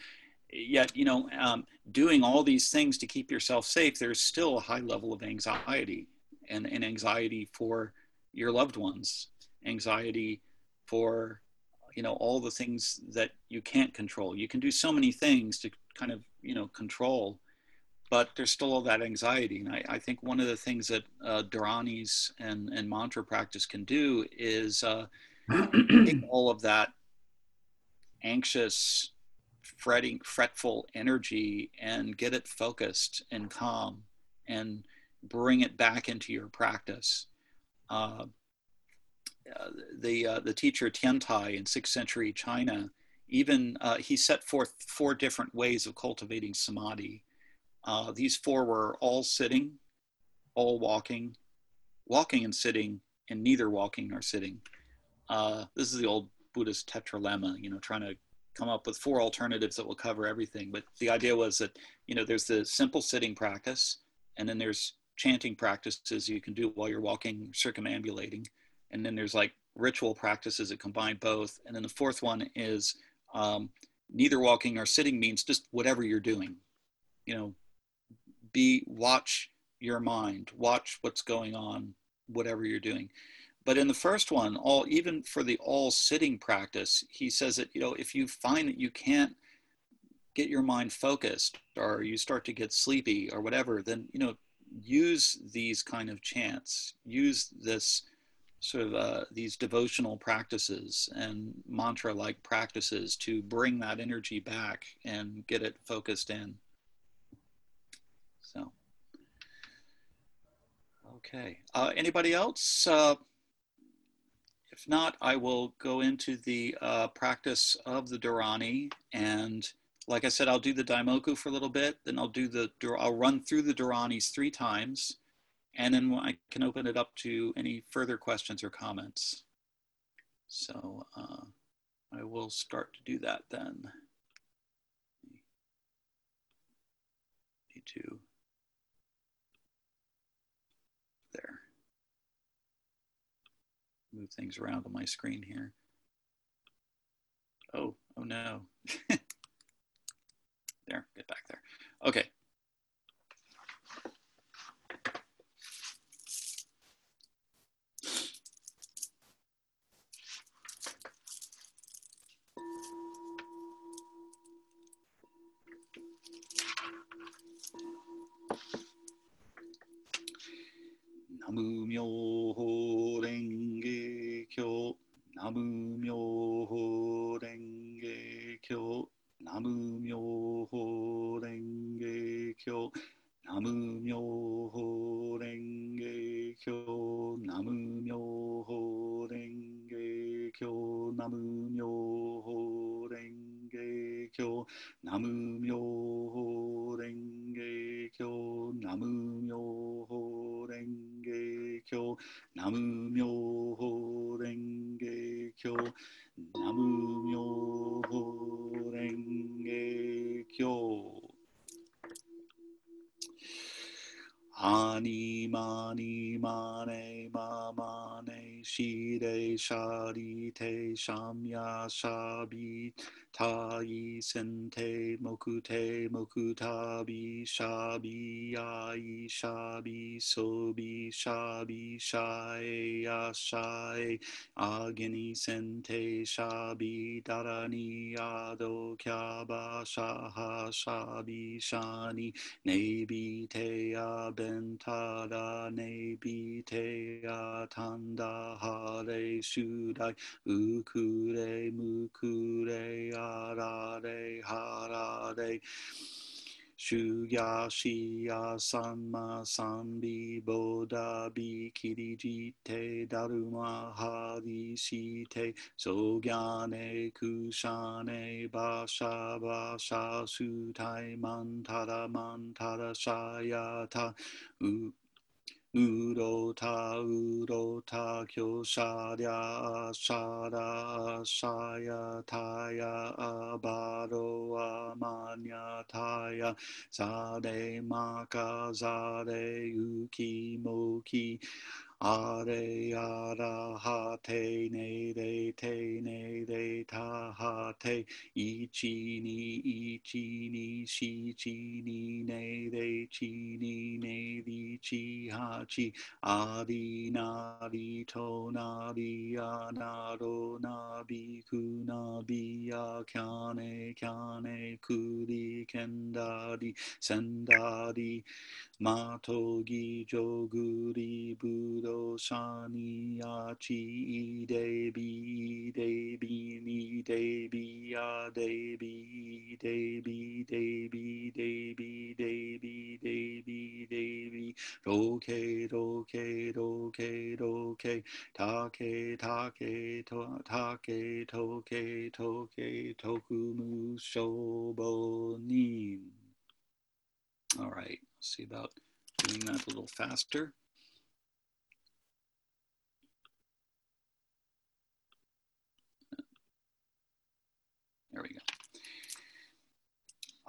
Yet, you know, um, doing all these things to keep yourself safe, there's still a high level of anxiety and, and anxiety for your loved ones, anxiety for, you know, all the things that you can't control. You can do so many things to kind of, you know, control but there's still all that anxiety. And I, I think one of the things that uh, Dharanis and, and mantra practice can do is uh, take all of that anxious, fretting, fretful energy and get it focused and calm and bring it back into your practice. Uh, uh the, uh, the teacher Tiantai in 6th century China, even uh, he set forth four different ways of cultivating samadhi uh, these four were all sitting, all walking, walking and sitting, and neither walking nor sitting. Uh, this is the old Buddhist tetralemma, you know, trying to come up with four alternatives that will cover everything. But the idea was that, you know, there's the simple sitting practice, and then there's chanting practices you can do while you're walking, circumambulating. And then there's like ritual practices that combine both. And then the fourth one is um, neither walking or sitting means just whatever you're doing. You know, be watch your mind, watch what's going on, whatever you're doing. But in the first one, all even for the all sitting practice, he says that you know if you find that you can't get your mind focused or you start to get sleepy or whatever, then you know use these kind of chants, use this sort of uh, these devotional practices and mantra like practices to bring that energy back and get it focused in. So, okay. Uh, anybody else? Uh, if not, I will go into the uh, practice of the Dharani. And like I said, I'll do the Daimoku for a little bit. Then I'll do the, I'll run through the Dharanis three times. And then I can open it up to any further questions or comments. So uh, I will start to do that then. Need to move things around on my screen here. Oh, oh no. there, get back there. Okay. Namu shabi tai sente mokute mokutabi shabi ai shabi sobi shabi shai ashai agini sente shabi darani ado kyaba shaha shabi shani nebi te bentada nebi te tanda hare shudai ukure mukure harare 主やしやさんまさんびぼだびきりじてだるまはりしてそぎゃねくしゃねばしゃばしゃすたいまんたらまんたらしゃやたうウロタウロタキョシャリゃシャラシャヤタヤアバロアマニャタヤザレマカザレゆキもキ Are ara ha te ne re te ne re ta ha te. Ichi ni ichi ni shi chi ni ne re chi ni ne ri chi ha chi. Ari na ri to na ri a na ro na bi ku na bi a kyane kyane kuri kendari sendari Matogi joguri do shani ya chi de bi de bi ni de bi ya de bi de bi de bi de bi de bi de bi de bi. Do ke do ke do ke do ke. Ta ke ta ke to ta ke to ke to ke. Toku mu shobo ni all right see about doing that a little faster. There we go.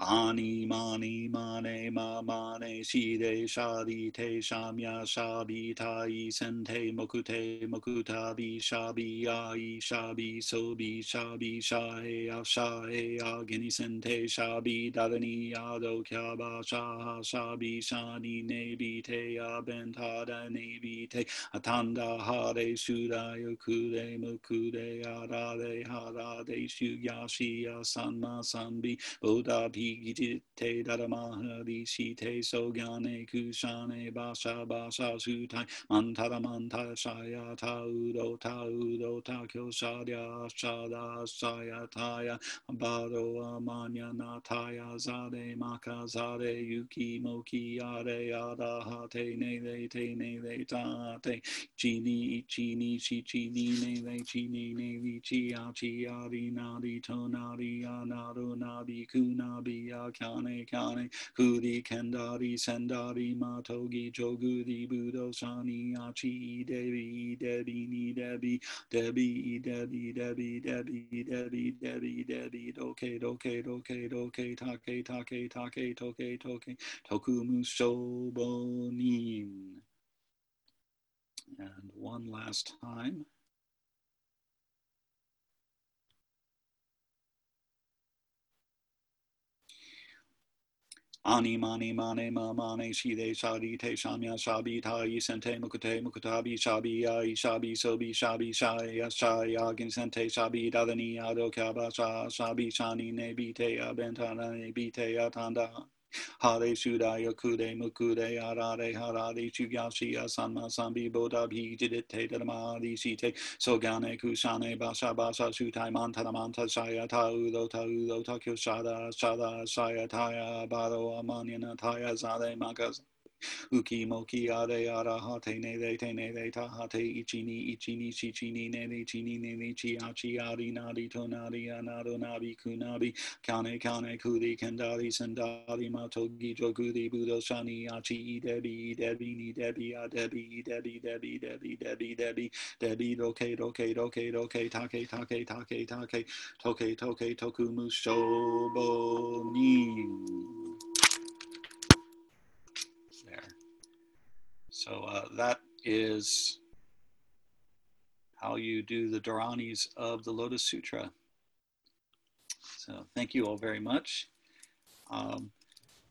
アニマニマネママネシデシャディテシャミャシャビタイセンテモクテモクタビシャビアイシャビソビシャビシャエアシャエアギニセンテシャビダレニアドキャバシャシャビシャニネビテアベンタダネビテアタンダハレシュダヨクレムクレアラレハラデシュヤシアサンマサンビオダピ jitte dharamahana dhisite so gyane kusane basa basa sutai mantara mantara saya ta udo ta udo ta kyo sadya sada saya taya baro amanya nataya zare Maka Zade Yuki Moki are adaha te Nele Te Nele Tate Chini Ichini si chini Nele Chini Nele Chia Chia Rinari Tonari Anaronari Kunabi ya kyane kuri kendari sendari matogi joguri budo shani achi debi debi ni debi debi debi debi debi debi debi debi doke doke doke doke take take take toke toke tokumu shobonin. And one last time Ani mani mane ma mane shide shadi te shamya shabi ta sente mukute mukutabi shabi ai shabi sobi shabi shai shai agin sente shabi dadani ado kaba sha shabi shani ne bite abentana ne bite atanda Hare Sudaya Kude Mukude Arare shi Chugyashiya Sanma Sambi Bodabhi Jidite Dharmari Site Sogane Kusane Basa Basa Sutai Mantana Manta Sayata Udo Ta Udo Takyo Sada Sada taya Baro Amanyana Taya Zade Magas Uki moki are ara ha te ne de te ne de ta ha te ichi ni ichi ni chi chi ni ne ni chi ni ne ni chi a chi ari nari to nari anado nabi kunabi kane kane kuri kendari sendari matogi joguri budo shani achi debi debi ni debi a debi debi debi debi debi debi debi doke doke doke doke take take take take toke toke toku mushobo ni So uh, that is how you do the Dharanis of the Lotus Sutra. So thank you all very much. Um,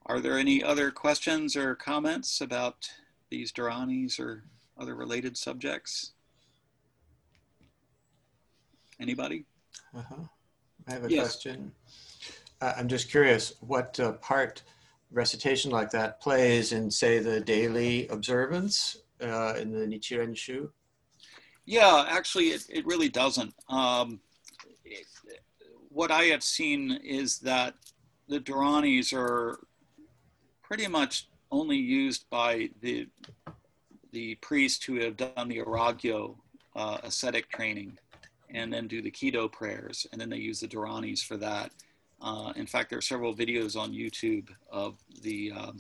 are there any other questions or comments about these Dharanis or other related subjects? Anybody? Uh-huh. I have a Yes. question. Uh, I'm just curious what uh, part recitation like that plays in, say, the daily observance uh, in the Nichiren Shu? Yeah, actually, it, it really doesn't. Um, it- what I have seen is that the Dharanis are pretty much only used by the the priests who have done the Aragyo uh, ascetic training and then do the kito prayers, and then they use the Dharanis for that. Uh, in fact, there are several videos on YouTube of the um,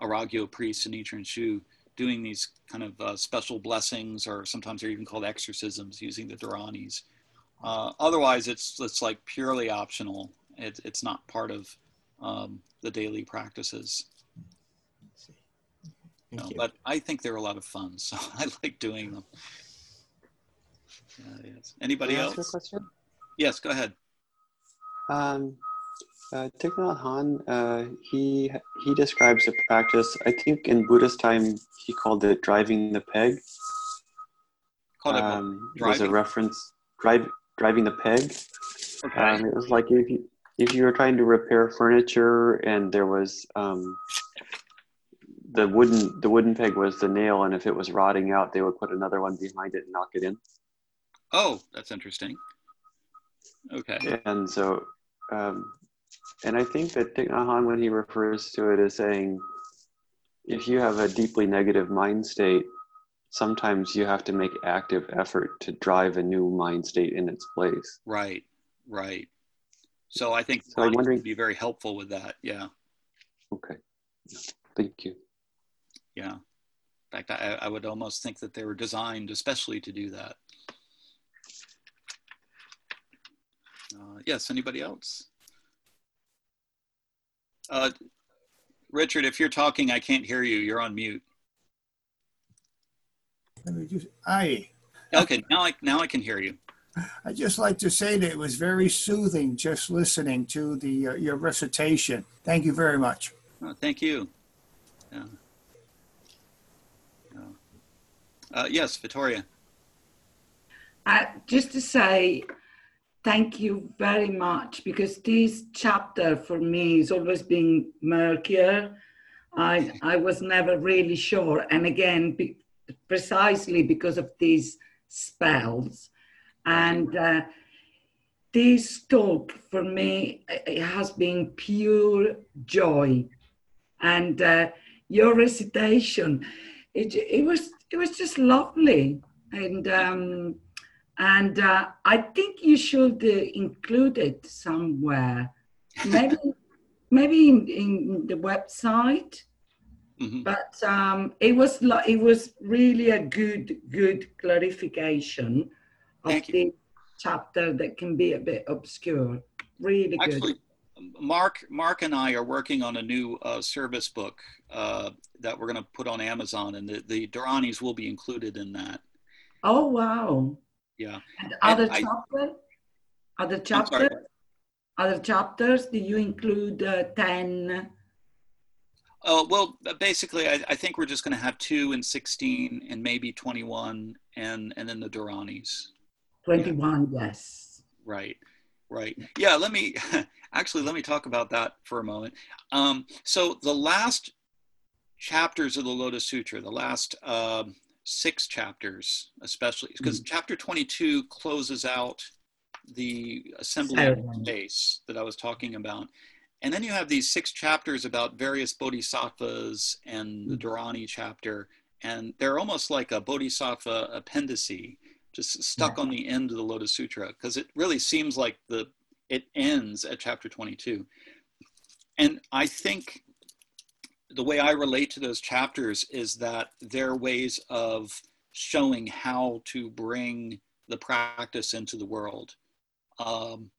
Aragyo priests in Nichiren Shu doing these kind of uh, special blessings, or sometimes they're even called exorcisms using the Dharanis. Uh, otherwise, it's it's like purely optional. It, it's not part of um, the daily practices. Let's see. you know, Thank you. but I think they're a lot of fun, so I like doing them. Yeah, yes. Anybody Can I ask you a else? question? Yes, go ahead. Um, uh, Thich Nhat Hanh, uh, he he describes a practice. I think in Buddhist time he called it driving the peg. Called? Um, it was a reference drive driving the peg. okay. Um, it was like if you if you were trying to repair furniture and there was um, the wooden the wooden peg was the nail, and if it was rotting out, they would put another one behind it and knock it in. oh, that's interesting. Okay. And so, um, and I think that Thich Nhat Hanh, when he refers to it, is saying if you have a deeply negative mind state, sometimes you have to make active effort to drive a new mind state in its place. Right. Right. So I think So I'm wondering- would be very helpful with that. Yeah. Okay. Thank you. Yeah. In fact, I, I would almost think that they were designed especially to do that. Uh, yes, anybody else? Uh, Richard, if you're talking, I can't hear you. You're on mute. Let me just, I, Okay, now I now I can hear you. I just like to say that it was very soothing just listening to the uh, your recitation. Thank you very much. Oh, thank you. Yeah. Yeah. Uh, yes, Vittoria. Uh, just to say thank you very much because this chapter for me has always been murkier. I, I was never really sure. And again, be, precisely because of these spells. And uh, this talk for me it has been pure joy. And uh, your recitation, it, it was it was just lovely. And um, and uh, I think you should uh, include it somewhere. Maybe maybe in, in the website. Mhm. But um, it was it was really a good good clarification of Thank you. the chapter that can be a bit obscure. Really good. Actually, Mark, Mark and I are working on a new uh, service book uh, that we're going to put on Amazon, and the, the Dharanis will be included in that. Oh wow! Yeah. And other I- chapter, other I'm sorry. chapters, other chapters. Do you include uh, ten? Uh, well, basically, I, I think we're just going to have two and 16 and maybe 21 and, and then the Dharanis. 21, yes. Right, right. Yeah, let me actually let me talk about that for a moment. Um, so the last chapters of the Lotus Sutra, the last um, six chapters, especially because mm-hmm. chapter 22 closes out the assembly space that I was talking about. And then you have these six chapters about various bodhisattvas and the mm-hmm. Dharani chapter, and they're almost like a bodhisattva appendice, just stuck on the end of the Lotus Sutra, because it really seems like the it ends at chapter 22. And I think the way I relate to those chapters is that they're ways of showing how to bring the practice into the world. Um,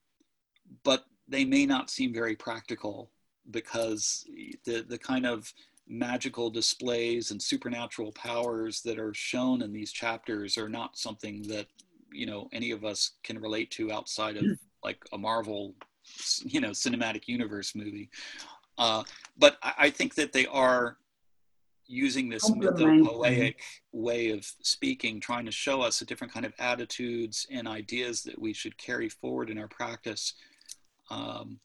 but they may not seem very practical because the, the kind of magical displays and supernatural powers that are shown in these chapters are not something that you know any of us can relate to outside of like a Marvel, you know, cinematic universe movie. Uh, but I, I think that they are using this mythopoeic way of speaking, trying to show us a different kind of attitudes and ideas that we should carry forward in our practice. Um,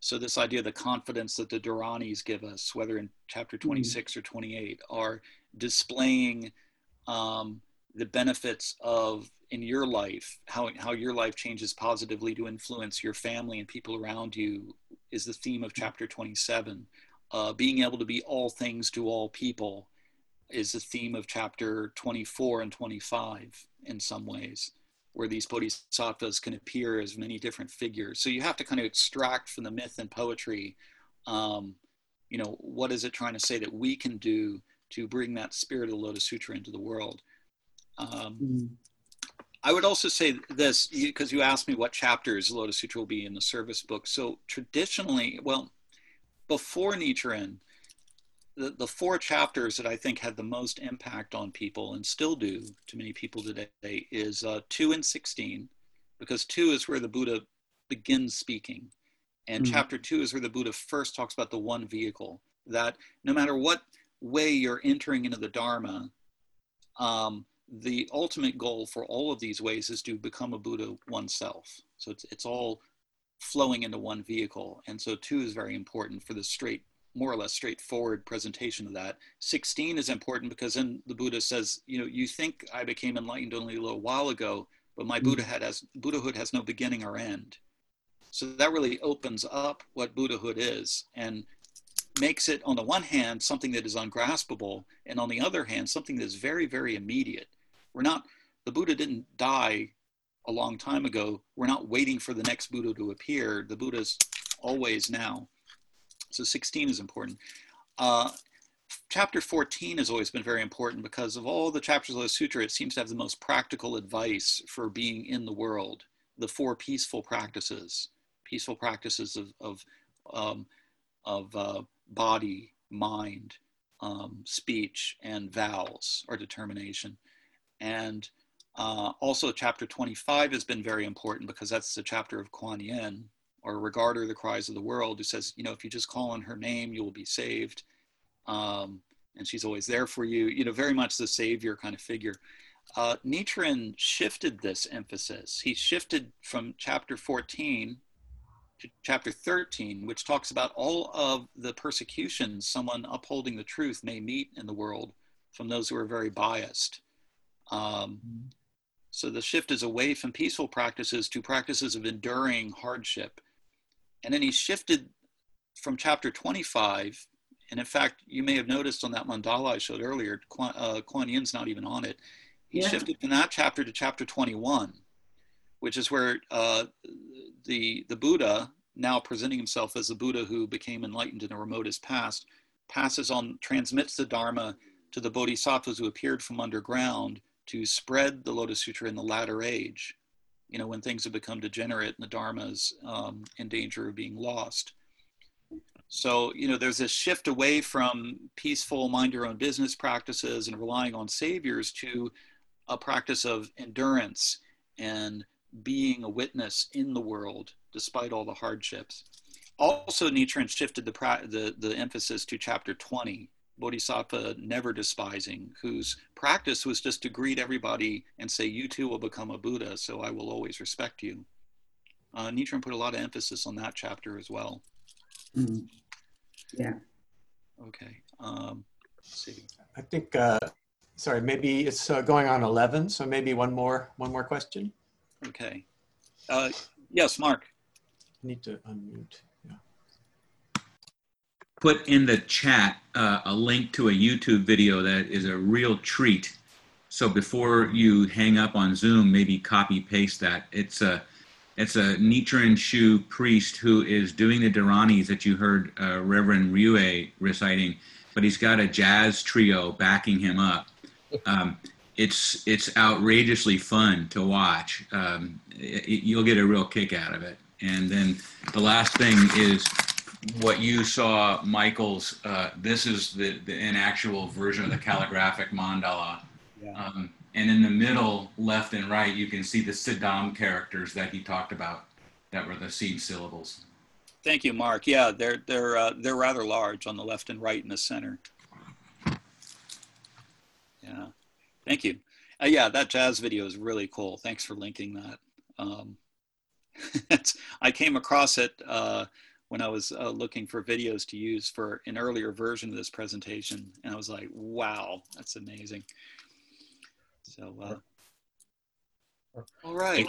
so this idea of the confidence that the Dharanis give us, whether in chapter mm-hmm. 26 mm-hmm. or 28, are displaying um, the benefits of in your life, how, how your life changes positively to influence your family and people around you is the theme of chapter 27 uh, being able to be all things to all people is the theme of chapter 24 and 25 in some ways, where these bodhisattvas can appear as many different figures. So you have to kind of extract from the myth and poetry, um, you know, what is it trying to say that we can do to bring that spirit of the Lotus Sutra into the world? Um, mm. I would also say this because you asked me what chapters Lotus Sutra will be in the service book. So traditionally, well, before Nichiren, the, the four chapters that I think had the most impact on people and still do to many people today is uh, 2 and 16, because 2 is where the Buddha begins speaking. And mm. chapter 2 is where the Buddha first talks about the one vehicle, that no matter what way you're entering into the Dharma, um, the ultimate goal for all of these ways is to become a Buddha oneself. So it's, it's all flowing into one vehicle. And so two is very important for the straight, more or less straightforward presentation of that. 16 is important because then the Buddha says, you know, you think I became enlightened only a little while ago, but my mm-hmm. Buddhahood has, Buddhahood has no beginning or end. So that really opens up what Buddhahood is and makes it, on the one hand, something that is ungraspable, and on the other hand, something that is very, very immediate. We're not, the Buddha didn't die a long time ago. We're not waiting for the next Buddha to appear. The Buddha's always now. So 16 is important. Uh, chapter 14 has always been very important because of all the chapters of the sutra, it seems to have the most practical advice for being in the world. The four peaceful practices, peaceful practices of, of, um, of uh, body, mind, um, speech, and vows or determination. And uh, also, chapter 25 has been very important because that's the chapter of Kuan Yin, or Regarder the Cries of the World, who says, you know, if you just call on her name, you will be saved. Um, and she's always there for you, you know, very much the savior kind of figure. Uh, shifted this emphasis. He shifted from chapter 14 to chapter 13, which talks about all of the persecutions someone upholding the truth may meet in the world from those who are very biased. Um, mm-hmm. So the shift is away from peaceful practices to practices of enduring hardship. And then he shifted from chapter 25. And in fact, you may have noticed on that mandala I showed earlier, Kuan, uh, Kuan Yin's not even on it. He yeah. shifted from that chapter to chapter 21, which is where uh, the, the Buddha, now presenting himself as the Buddha who became enlightened in the remotest past, passes on, transmits the Dharma to the bodhisattvas who appeared from underground to spread the Lotus Sutra in the latter age, you know, when things have become degenerate and the Dharma is um, in danger of being lost. So, you know, there's this shift away from peaceful mind your own business practices and relying on saviors to a practice of endurance and being a witness in the world despite all the hardships. Also, Nichiren shifted the, the, the emphasis to chapter 20, bodhisattva never despising, whose practice was just to greet everybody and say, You too will become a Buddha, so I will always respect you. Uh, Nichiren put a lot of emphasis on that chapter as well. Mm-hmm. Yeah. Okay. Um, see. I think, uh, sorry, maybe it's uh, going on 11, so maybe one more, one more question. Okay. Uh, yes, Mark. I need to unmute put in the chat uh, a link to a YouTube video that is a real treat. So before you hang up on Zoom, maybe copy paste that. It's a it's a Nichiren Shu priest who is doing the Dharanis that you heard uh, Reverend Ryuei reciting, but he's got a jazz trio backing him up. Um, it's it's outrageously fun to watch. Um, it, you'll get a real kick out of it. And then the last thing is what you saw, Michael's, uh, this is the, the an actual version of the calligraphic mandala. Yeah. Um, and in the middle, left and right, you can see the Siddham characters that he talked about that were the seed syllables. Thank you, Mark. Yeah, they're they're uh, they're rather large on the left and right in the center. Yeah, thank you. Uh, yeah, that jazz video is really cool. Thanks for linking that. Um, I came across it uh, when I was uh, looking for videos to use for an earlier version of this presentation, and I was like, "Wow, that's amazing." So, uh, all right.